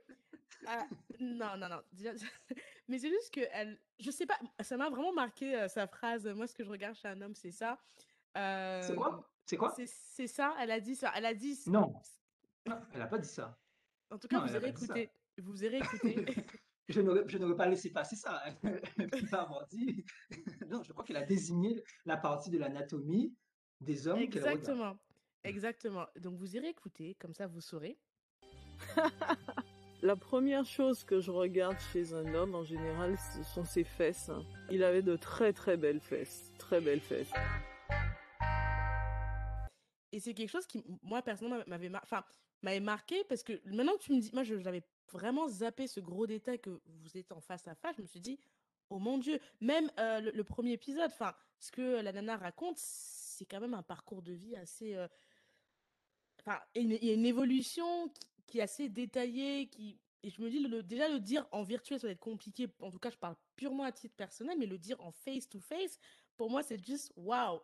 ah, non, non, non. déjà- Mais c'est juste que elle... Je sais pas, ça m'a vraiment marqué euh, sa phrase. Moi, ce que je regarde chez un homme, c'est ça. C'est Euh, quoi? C'est quoi? c'est ça, elle a dit ça. Elle a dit... Non, elle n'a pas dit ça. En tout cas, Non, vous ça. écouté. Vous aurez écouté. Je n'aurais, je n'aurais pas laissé passer ça. Elle peut pas avoir dit. Non, je crois qu'elle a désigné la partie de l'anatomie des hommes. Exactement. Exactement. Donc, vous irez écouter, comme ça, vous saurez. La première chose que je regarde chez un homme, en général, ce sont ses fesses. hein. Il avait de très très belles fesses. Très belles fesses. Et c'est quelque chose qui, moi, personnellement, m'avait mar- enfin, m'avait marqué parce que maintenant que tu me dis, moi, je- j'avais vraiment zappé ce gros détail que vous êtes en face à face. Je me suis dit, oh mon Dieu, même euh, le, le premier épisode, enfin, ce que la nana raconte, c'est quand même un parcours de vie assez. euh, Enfin, il y a une- il y a une évolution qui, qui est assez détaillée, qui. Et je me dis, le, déjà le dire en virtuel, ça va être compliqué. En tout cas, je parle purement à titre personnel, mais le dire en face to face, pour moi, c'est juste waouh.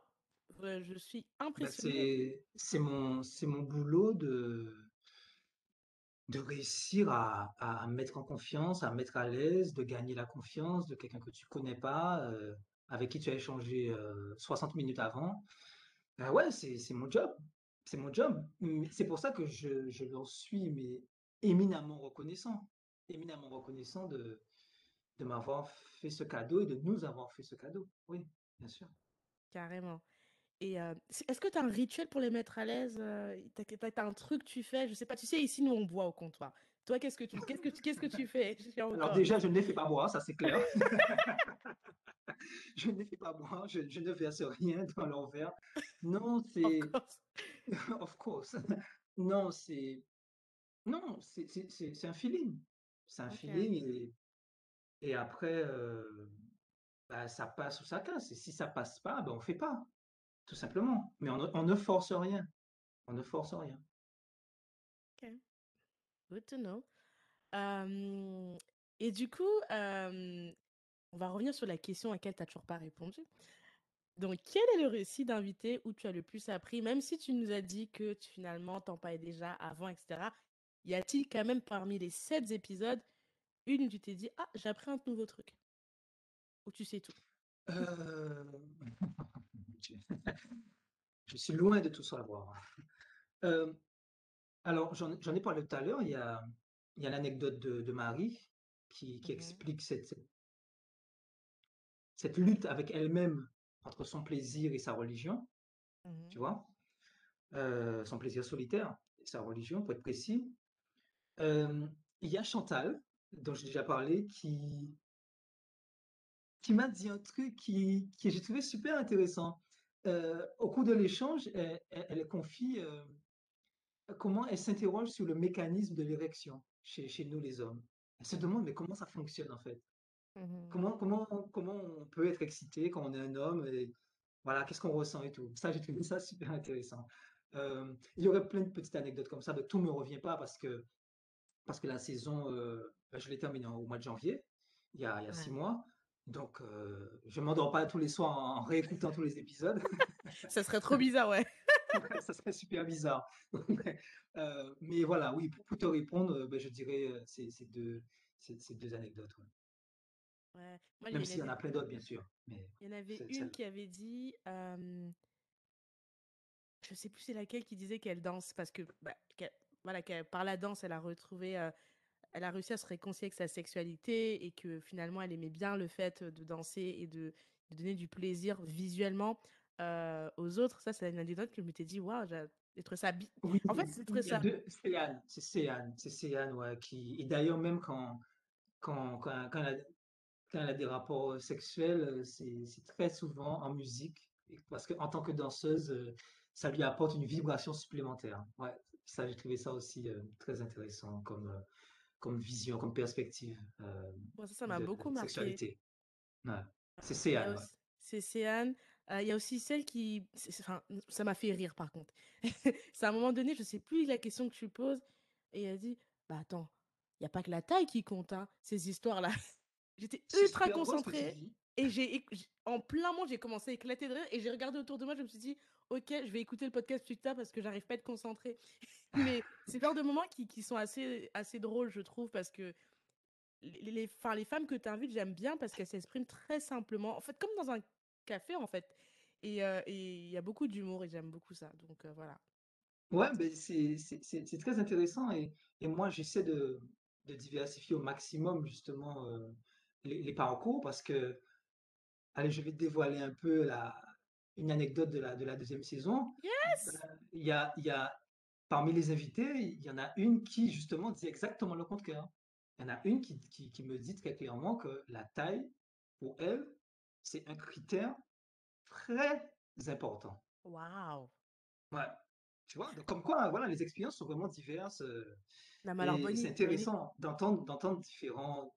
Euh, Je suis Bah, impressionnée. c'est, c'est mon, c'est mon boulot de, de réussir à, à mettre en confiance, à mettre à l'aise, de gagner la confiance de quelqu'un que tu connais pas, euh, avec qui tu as échangé euh, 60 minutes avant. Ah ouais, c'est, mon job. C'est mon job. C'est pour ça que je, je leur suis mais éminemment reconnaissant. Éminemment reconnaissant de, de m'avoir fait ce cadeau et de nous avoir fait ce cadeau. Oui, bien sûr. Carrément. Et euh, est-ce que tu as un rituel pour les mettre à l'aise euh, T'as t'as- t'as un truc que tu fais Je sais pas, tu sais, ici, nous, on boit au comptoir. Toi, qu'est-ce que tu, qu'est-ce que tu, qu'est-ce que tu fais Alors déjà, je ne les fais pas boire, ça c'est clair. Je ne les fais pas boire, je, je ne verse rien dans leur verre. Non, c'est... Of course. Non, c'est... Non, c'est un feeling. C'est un feeling et, et après, euh, bah, ça passe ou ça casse. Et si ça passe pas, ben on fait pas, tout simplement. Mais on ne, on ne force rien. On ne force rien. Ok. Good to know. Euh, et du coup, euh, on va revenir sur la question à laquelle tu n'as toujours pas répondu. Donc, quel est le récit d'invité où tu as le plus appris, même si tu nous as dit que tu, finalement t'en parlais déjà avant, etc. Y a-t-il quand même parmi les sept épisodes une où tu t'es dit ah j'ai appris un nouveau truc ou tu sais tout? Euh, Je suis loin de tout savoir. Euh, alors, j'en ai parlé tout à l'heure. Il y a, l'anecdote de, de Marie qui, qui Mhm, explique cette, lutte avec elle-même entre son plaisir et sa religion, mhm, tu vois, euh, son plaisir solitaire et sa religion, pour être précis. Euh, il y a Chantal, dont j'ai déjà parlé, qui, qui m'a dit un truc qui, qui j'ai trouvé super intéressant. Euh, au cours de l'échange, elle, confie euh, comment elle s'interroge sur le mécanisme de l'érection chez, chez nous les hommes. Elle se demande mais comment ça fonctionne en fait? mhm. Comment, comment, comment on peut être excité quand on est un homme et voilà, qu'est-ce qu'on ressent et tout? Ça, j'ai trouvé ça super intéressant. Euh, il y aurait plein de petites anecdotes comme ça, mais tout me revient pas parce que, parce que la saison, je l'ai terminée au mois de janvier, il y a, il y a six mois. Donc, euh, je ne m'endors pas tous les soirs en, réécoutant tous les épisodes. Ça serait trop bizarre, ouais. Ça serait super bizarre. Euh, mais voilà, oui, pour, pour te répondre, euh, ben, je dirais ces, ces deux, ces, ces deux anecdotes. ouais. Ouais. Moi, il Même s'il y en a plein d'autres, bien sûr. Mais il y en avait une qui avait dit, euh, je sais plus c'est laquelle qui disait qu'elle danse parce que bah, voilà, par la danse, elle a retrouvé, euh, elle a réussi à se réconcilier avec sa sexualité et que finalement, elle aimait bien le fait de danser et de, de donner du plaisir visuellement euh, aux autres. Ça, c'est une anecdote que je m'étais dit, waouh, j'ai trouvé ça. Oui, En fait, y a ça. c'est Anne, c'est Céane, c'est Céane, ouais, qui, et d'ailleurs, même quand, quand, quand, quand elle a, quand elle a des rapports sexuels, euh, c'est, c'est très souvent en musique, parce qu'en tant que danseuse, euh, ça lui apporte une vibration supplémentaire. Ouais, ça, j'ai trouvé ça aussi euh, très intéressant comme, euh, comme vision, comme perspective euh, Bon, ça, ça m'a de beaucoup marqué. sexualité. Ouais. C'est Il y a Céane, ouais. c'est Céane. Euh, il y a aussi celle qui, c'est- c'est- enfin, ça m'a fait rire par contre. C'est à un moment donné, je sais plus la question que tu poses, et elle dit, bah attends, il y a pas que la taille qui compte, hein, ces histoires-là. J'étais C'est ultra concentrée. Et j'ai, en plein moment, j'ai commencé à éclater de rire et j'ai regardé autour de moi, je me suis dit, ok, je vais écouter le podcast plus tard parce que j'arrive pas à être concentrée. Mais c'est le genre de moments qui, qui sont assez, assez drôles, je trouve, parce que les, enfin, les femmes que tu invites, j'aime bien parce qu'elles s'expriment très simplement. En fait, comme dans un café, en fait. Et euh, il y a beaucoup d'humour et j'aime beaucoup ça. Donc euh, voilà. Ouais, ben c'est très intéressant et, et moi j'essaie de, de diversifier au maximum justement euh, les parcours parce que, allez, je vais te dévoiler un peu la, une anecdote de la, de la deuxième saison. Yes! Euh, Il y a, il y a, parmi les invités, il y en a une qui justement dit exactement le contraire. Il y en a une qui, qui, qui me dit très clairement que la taille, pour elle, c'est un critère très important. Waouh! Ouais. Tu vois, donc comme quoi, voilà, les expériences sont vraiment diverses. euh, Non, mais alors, Et c'est intéressant d'entendre d'entendre différents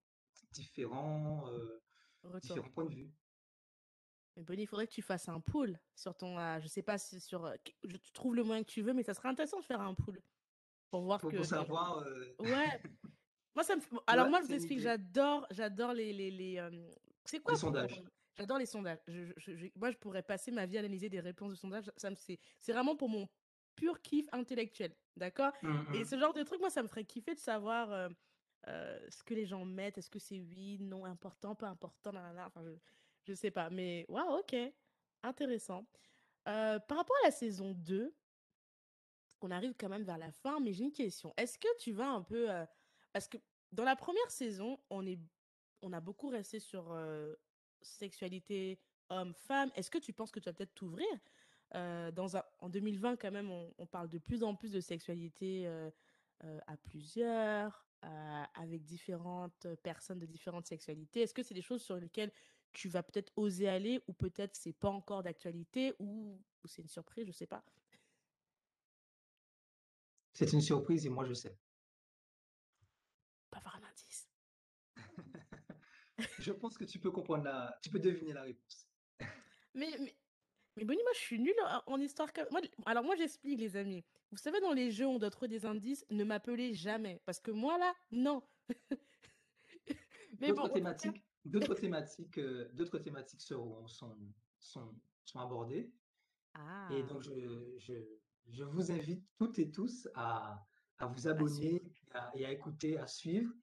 différents euh, différents points de vue. Mais Bonnie, il faudrait que tu fasses un pool sur ton. euh, je sais pas si sur. euh, je tu trouves le moyen que tu veux, mais ça serait intéressant de faire un pool pour voir Pour, que. pour savoir. euh, Ouais. Moi, ça me. Alors, ouais, moi, je t'explique, idée. j'adore, j'adore les. les, les euh, C'est Les quoi pour. sondages. J'adore les sondages. Je- je- je- moi, je pourrais passer ma vie à analyser des réponses de sondages. Ça me, c'est, c'est vraiment pour mon pur kiff intellectuel. D'accord? Hum, Et hum. ce genre de truc, moi, ça me ferait kiffer de savoir euh, ce que les gens mettent. Est-ce que c'est oui, non, important, pas important, nanana. Enfin, je, sais pas. Mais waouh, ok. Intéressant. Euh, par rapport à la saison 2, on arrive quand même vers la fin, mais j'ai une question. Est-ce que tu vas un peu... euh, Parce que dans la première saison, on, est... on a beaucoup resté sur euh, sexualité homme-femme. Est-ce que tu penses que tu vas peut-être t'ouvrir. En 2020, quand même, on, parle de plus en plus de sexualité à plusieurs, avec différentes personnes de différentes sexualités? Est-ce que c'est des choses sur lesquelles tu vas peut-être oser aller ou peut-être c'est pas encore d'actualité ou, ou c'est une surprise, je sais pas. C'est une surprise et moi je sais. Pas avoir un indice. je pense que tu peux comprendre la, tu peux deviner la réponse. Mais, mais, mais Bonnie, moi, je suis nulle en, histoire. Moi, alors, moi, j'explique, les amis. Vous savez, dans les jeux, on doit trouver des indices. Ne m'appelez jamais. Parce que moi, là, non. mais bon, D'autres thématiques, d'autres thématiques, euh, d'autres thématiques seront, sont, sont, sont abordées. Ah, Et donc, je, je, je vous invite toutes et tous à, à vous abonner et à, et à écouter, à suivre.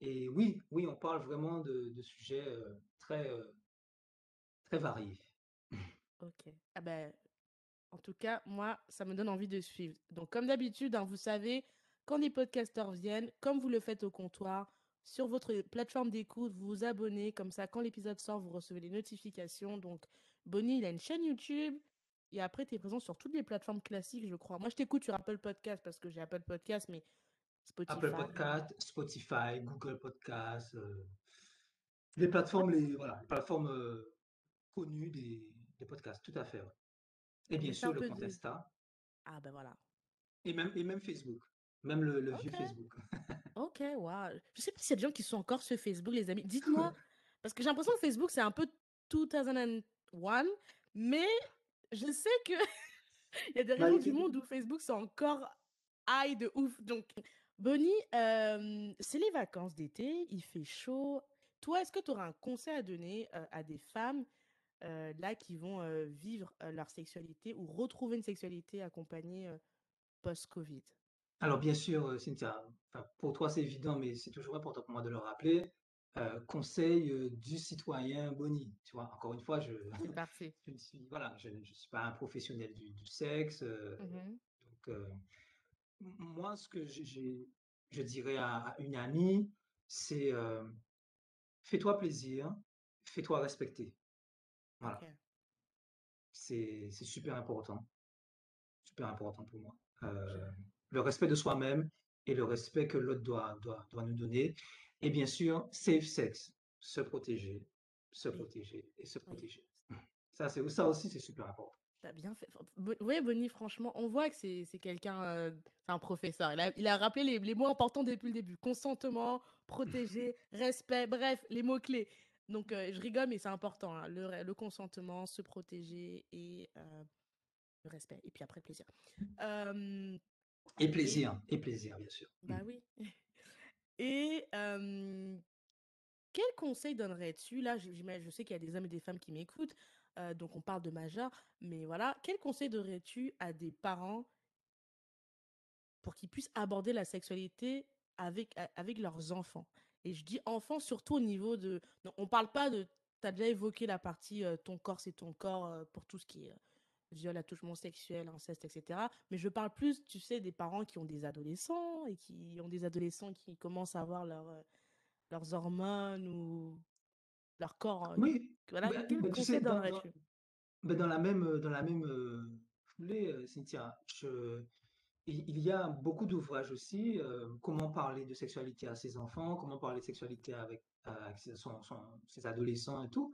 Et oui, oui, on parle vraiment de, de sujets euh, très, euh, très variés. ok. Ah ben, en tout cas, moi, ça me donne envie de suivre. Donc, comme d'habitude, hein, vous savez, quand les podcasteurs viennent, comme vous le faites au comptoir, sur votre plateforme d'écoute, vous vous abonnez. Comme ça, quand l'épisode sort, vous recevez les notifications. Donc, Bonnie, il a une chaîne YouTube. Et après, tu es présent sur toutes les plateformes classiques, je crois. Moi, je t'écoute sur Apple Podcast parce que j'ai Apple Podcast, mais Spotify. Apple Podcast, Spotify, Google Podcast, euh, les plateformes, les, voilà, les plateformes euh, connues des, des podcasts, tout à fait. ouais. Et bien sûr, le de- Insta Ah, ben voilà. et même, et même Facebook, même le, le vieux Ok. Facebook. Ok, waouh. Je sais pas s'il y a des gens qui sont encore sur Facebook, les amis. Dites-moi, parce que j'ai l'impression que Facebook, c'est un peu 2001, mais je sais que il y a des Bah, régions du monde où Facebook, c'est encore high de ouf. Donc, Bonnie, euh, c'est les vacances d'été, il fait chaud. Toi, est-ce que tu auras un conseil à donner euh, à des femmes euh, là qui vont vivre leur sexualité ou retrouver une sexualité accompagnée post-Covid? Alors, bien sûr, euh, Cynthia, pour toi, c'est évident, mais c'est toujours important pour moi de le rappeler. euh, conseil euh, du citoyen Boni. Tu vois, encore une fois, je, ne suis, voilà, je suis pas un professionnel du, du sexe. euh, Mhm. Donc, moi, ce que je dirais à, à une amie, c'est fais-toi plaisir, fais-toi respecter. Voilà, c'est super important, super important pour moi. Le respect de soi-même et le respect que l'autre doit, doit, doit nous donner. Et bien sûr, safe sex, se protéger, se Oui. protéger et se Oui. protéger. Ça, c'est, ça aussi, c'est super important. T'as bien fait. Ouais, Bonnie, franchement, on voit que c'est c'est quelqu'un, euh, c'est un professeur. Il a, il a rappelé les, les mots importants depuis le début. Consentement, protéger, respect, bref, les mots-clés. Donc, euh, je rigole, mais c'est important. hein, Le, le consentement, se protéger et euh, le respect. Et puis après, plaisir. Et plaisir, et plaisir, bien sûr. bah oui. Et euh, quel conseil donnerais-tu? Là, je sais qu'il y a des hommes et des femmes qui m'écoutent, euh, donc on parle de majeur, mais voilà, quel conseil donnerais-tu à des parents pour qu'ils puissent aborder la sexualité avec, avec leurs enfants? Et je dis enfants surtout au niveau de... Non, on parle pas de... Tu as déjà évoqué la partie euh, ton corps, c'est ton corps pour tout ce qui est viol, attouchement sexuel, inceste, etc. Mais je parle plus, tu sais, des parents qui ont des adolescents et qui ont des adolescents qui commencent à avoir leur, euh, leurs hormones ou leur corps. euh, Oui, Voilà, bah, quel bah, tu conseil sais, dans, dans- bah, dans la même, dans la même euh, foulée, euh, Cynthia, je, il, y a beaucoup d'ouvrages aussi, euh, comment parler de sexualité à ses enfants, comment parler de sexualité avec, avec ses, son- son- ses adolescents et tout.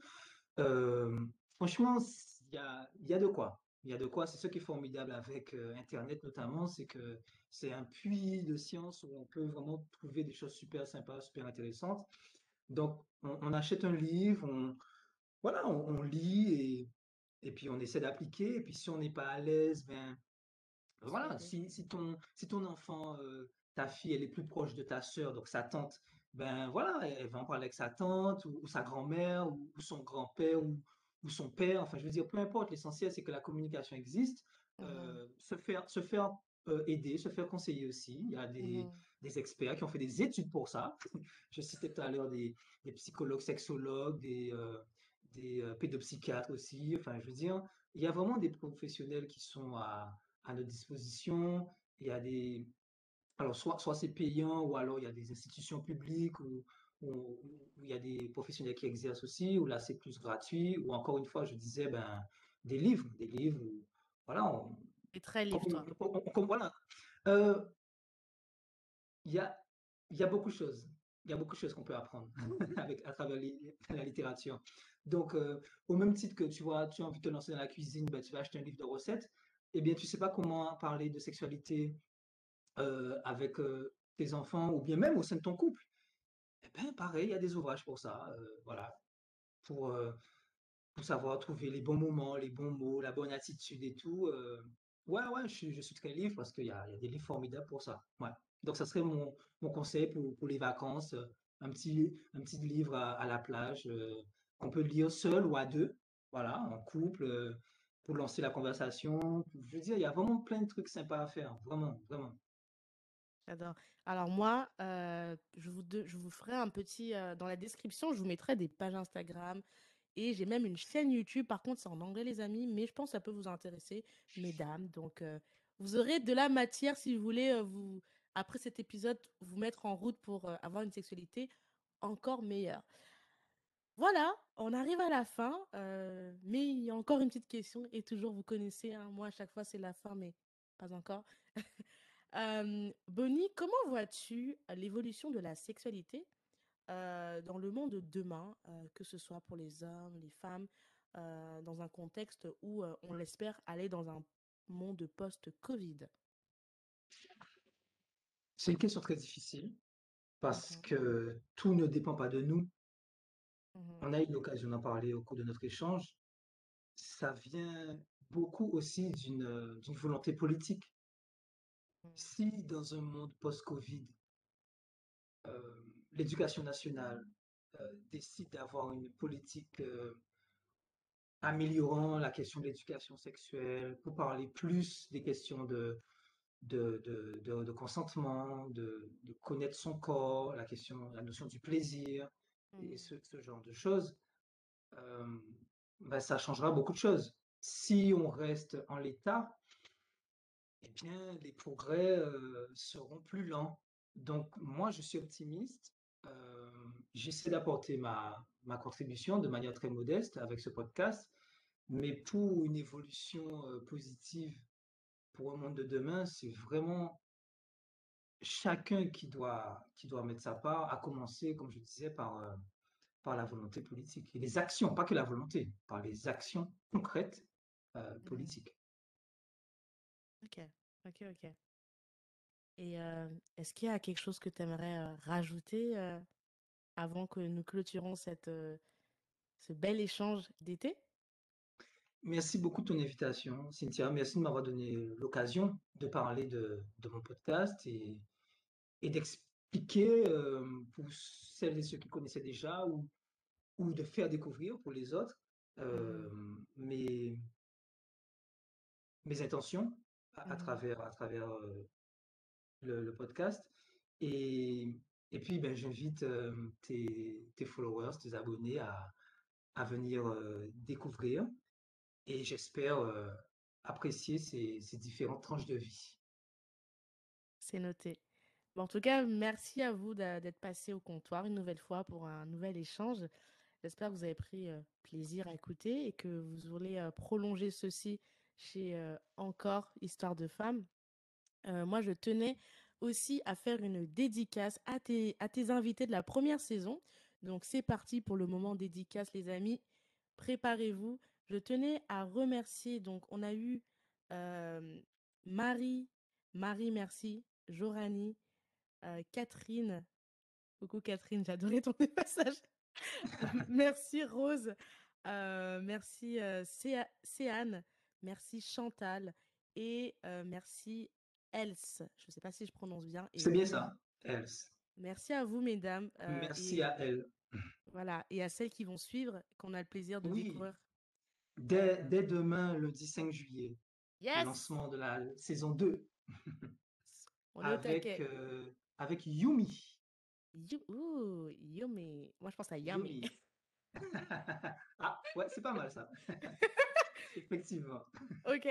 Euh, franchement, il y a, il y a de quoi. Il y a de quoi. C'est ce qui est formidable avec euh, Internet notamment, c'est que c'est un puits de science où on peut vraiment trouver des choses super sympas, super intéressantes. Donc, on, on achète un livre, on, voilà, on, on lit et, et puis on essaie d'appliquer. Et puis si on n'est pas à l'aise, ben voilà, si, si ton, si ton enfant, euh, ta fille, elle est plus proche de ta sœur, donc sa tante, ben voilà, elle, elle va en parler avec sa tante ou, ou sa grand-mère ou, ou son grand-père ou, ou son père. Enfin, je veux dire, peu importe, l'essentiel, c'est que la communication existe. Mhm, Euh, se faire, se faire euh, aider, se faire conseiller aussi. Il y a des, mhm. des experts qui ont fait des études pour ça. Je citais tout à l'heure des, des psychologues, sexologues, des, euh, des pédopsychiatres aussi. Enfin, je veux dire, il y a vraiment des professionnels qui sont à, à notre disposition. Il y a des, alors soit, soit c'est payant ou alors il y a des institutions publiques où, où, où il y a des professionnels qui exercent aussi, où là c'est plus gratuit, ou encore une fois, je disais, ben, des livres, des livres où, voilà, on, très comme, toi. on- on- comme- voilà. Euh, il y a, y a beaucoup de choses. Il y a beaucoup de choses qu'on peut apprendre avec, à travers les- la littérature. Donc, euh, au même titre que tu vois, tu as envie de te lancer dans la cuisine, ben, tu vas acheter un livre de recettes. Eh bien, tu sais pas comment parler de sexualité euh, avec tes enfants ou bien même au sein de ton couple. Eh ben, pareil, il y a des ouvrages pour ça, euh, voilà, pour, euh, pour savoir trouver les bons moments, les bons mots, la bonne attitude et tout. euh, ouais, ouais, je je suis très livre parce qu'il y y a des livres formidables pour ça. Donc, ça serait mon, mon conseil pour, pour les vacances, un petit, un petit livre à, à la plage qu'on peut lire seul ou à deux, voilà, en couple, pour lancer la conversation. Je veux dire, il y a vraiment plein de trucs sympas à faire, vraiment, vraiment. J'adore. Alors moi, euh, je vous, ferai un petit... euh, dans la description, je vous mettrai des pages Instagram et j'ai même une chaîne YouTube. Par contre, c'est en anglais, les amis, mais je pense que ça peut vous intéresser, mesdames. Donc, euh, vous aurez de la matière si vous voulez, vous, après cet épisode, vous mettre en route pour avoir une sexualité encore meilleure. Voilà, on arrive à la fin, mais il y a encore une petite question et toujours, vous connaissez, hein, moi, à chaque fois, c'est la fin, mais pas encore. Euh, Bonnie, comment vois-tu l'évolution de la sexualité euh, dans le monde de demain, euh, que ce soit pour les hommes, les femmes, dans un contexte où on l'espère aller dans un monde post-Covid? C'est une question très difficile parce Mhm, que tout ne dépend pas de nous. mhm, On a eu l'occasion d'en parler au cours de notre échange. Ça vient beaucoup aussi d'une volonté politique. Mhm, Si dans un monde post-Covid, euh, l'éducation nationale euh, décide d'avoir une politique euh, améliorant la question de l'éducation sexuelle, pour parler plus des questions de, de, de, de- de consentement, de, connaître son corps, la question, la notion du plaisir et mhm, ce, ce genre de choses, ben, ça changera beaucoup de choses. Si on reste en l'état, eh bien, les progrès euh, seront plus lents. Donc, moi, je suis optimiste. Euh, j'essaie d'apporter ma, ma contribution de manière très modeste avec ce podcast, mais pour une évolution euh, positive pour un monde de demain, c'est vraiment chacun qui doit, qui doit mettre sa part, à commencer, comme je disais, par, par la volonté politique. Et les actions, pas que la volonté, par les actions concrètes mhm. politiques. Ok, ok, ok. Et euh, est-ce qu'il y a quelque chose que tu aimerais rajouter euh, avant que nous clôturons cette, ce bel échange d'été? Merci beaucoup de ton invitation, Cynthia. Merci de m'avoir donné l'occasion de parler de, de mon podcast et, et d'expliquer pour celles et ceux qui connaissaient déjà ou, ou de faire découvrir pour les autres Mhm, mes, mes intentions à, à mhm. travers, à travers le, le podcast. Et, et puis, ben, j'invite tes, tes followers, tes abonnés à, à venir découvrir et j'espère apprécier ces, ces différentes tranches de vie. C'est noté. Bon, en tout cas, merci à vous d'être passé au comptoir une nouvelle fois pour un nouvel échange. J'espère que vous avez pris plaisir à écouter et que vous voulez prolonger ceci chez euh, Encore Histoire de femmes. Euh, moi, je tenais aussi à faire une dédicace à tes, à tes invités de la première saison. Donc, c'est parti pour le moment dédicace, les amis. Préparez-vous. Je tenais à remercier. Donc, on a eu euh, Marie, Marie, merci, Jorani, Catherine. Coucou Catherine, j'adorais ton message. merci Rose, euh, merci euh, Céa- Céane, merci Chantal et euh, merci Else. Je ne sais pas si je prononce bien. C'est bien ça, Else. merci à vous mesdames euh, Merci et à elle. voilà et à celles qui vont suivre, qu'on a le plaisir de Oui, découvrir. dès, dès demain, lundi 5 juillet, le yes, lancement de la saison 2 on est au avec, euh, avec Yumi. You, ouh, yummy. Moi je pense à. Yumi. Ah, ouais, c'est pas mal ça. Effectivement. ok,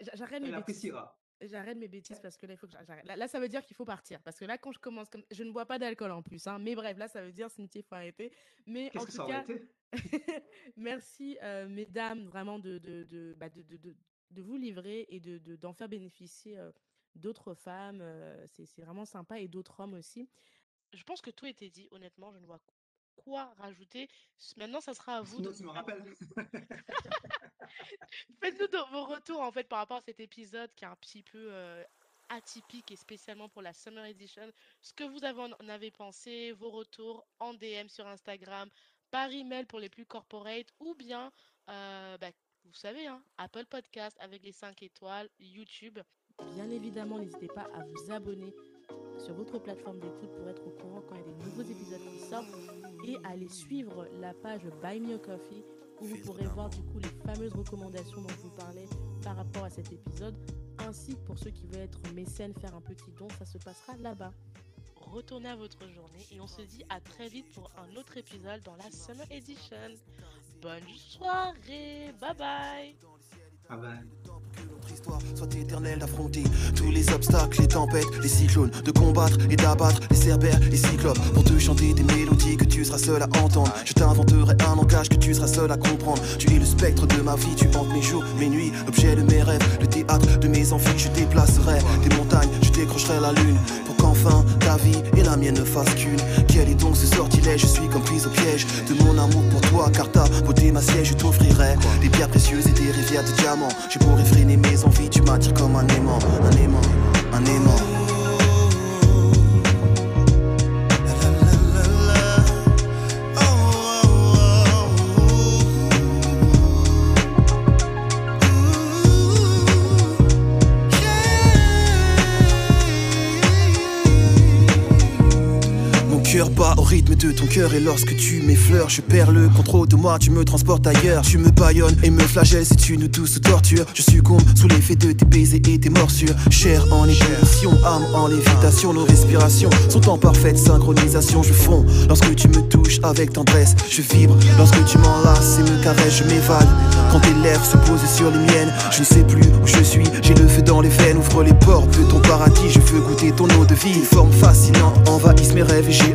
j'a- j'arrête mes Elle bêtises. appréciera. J'arrête mes bêtises parce que là, il faut que j'a- j'arrête. Là, là, ça veut dire qu'il faut partir. Parce que là, quand je commence comme... Je ne bois pas d'alcool en plus. hein. Mais bref, là, ça veut dire, Cynthia, il faut arrêter. Mais en tout cas, été? merci, euh, mesdames, vraiment de, de, de, bah, de, de, de- de vous livrer et de, de- d'en faire bénéficier euh, d'autres femmes. euh, c'est, c'est vraiment sympa. Et d'autres hommes aussi. Je pense que tout a été dit. Honnêtement, je ne vois quoi rajouter. Maintenant, ça sera à vous de tu me rappelles. Faites-nous vos retours en fait par rapport à cet épisode qui est un petit peu euh, atypique et spécialement pour la Summer Edition. Ce que vous avez en avez pensé, vos retours en DM sur Instagram, par email pour les plus corporate ou bien, euh, bah, vous savez, hein, Apple Podcast avec les 5 étoiles, YouTube. Bien évidemment, n'hésitez pas à vous abonner sur votre plateforme d'écoute pour être au courant quand il y a des nouveaux épisodes qui sortent et à aller suivre la page Buy Me a Coffee où vous pourrez voir du coup les fameuses recommandations dont je vous parlais par rapport à cet épisode ainsi que pour ceux qui veulent être mécènes, faire un petit don, ça se passera là-bas. Retournez à votre journée et on se dit à très vite pour un autre épisode dans la Summer Edition. Bonne soirée, bye bye. Bye bye. Histoire soit d'affronter tous les obstacles, les tempêtes, les cyclones, de combattre et d'abattre les cerbères, les cyclopes, pour te chanter des mélodies que tu seras seul à entendre. Je t'inventerai un langage que tu seras seul à comprendre. Tu es le spectre de ma vie, tu hantes mes jours, mes nuits, objet de mes rêves, le théâtre de mes envies. Je déplacerai des montagnes, je décrocherai la lune, ta vie et la mienne ne fassent qu'une. Quel est donc ce sortilège Je suis comme prise au piège de mon amour pour toi, car ta beauté ma siège, je t'offrirai des pierres précieuses et des rivières de diamants. Je pourrais freiner mes envies, tu m'attires comme un aimant, un aimant, un aimant. Cœur bat au rythme de ton cœur et lorsque tu m'effleures, je perds le contrôle de moi, tu me transportes ailleurs. Tu me baillonnes et me flagelles, c'est une douce torture. Je succombe sous l'effet de tes baisers et tes morsures. Chair en ébullition, âme en lévitation, nos respirations sont en parfaite synchronisation. Je fonds lorsque tu me touches avec tendresse, je vibre lorsque tu m'enlaces et me caresses, je m'évade. Quand tes lèvres se posent sur les miennes, je ne sais plus où je suis, j'ai le feu dans les veines, ouvre les portes de ton paradis, je veux goûter ton eau de vie. Forme fascinante envahissent mes rêves et j'ai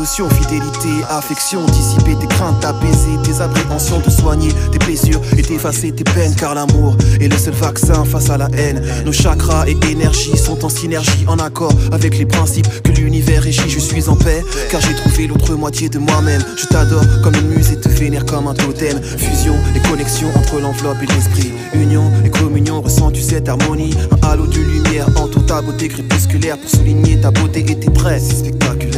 dévotion, fidélité, affection, dissiper tes craintes, apaiser tes appréhensions, te soigner tes blessures et t'effacer tes peines, car l'amour est le seul vaccin face à la haine. Nos chakras et énergies sont en synergie, en accord avec les principes que l'univers régit. Je suis en paix, car j'ai trouvé l'autre moitié de moi-même. Je t'adore comme une muse et te vénère comme un totem. Fusion et connexion entre l'enveloppe et l'esprit. Union et communion, ressens-tu cette harmonie Un halo de lumière entoure ta beauté crépusculaire pour souligner ta beauté et tes prêts. C'est spectaculaire.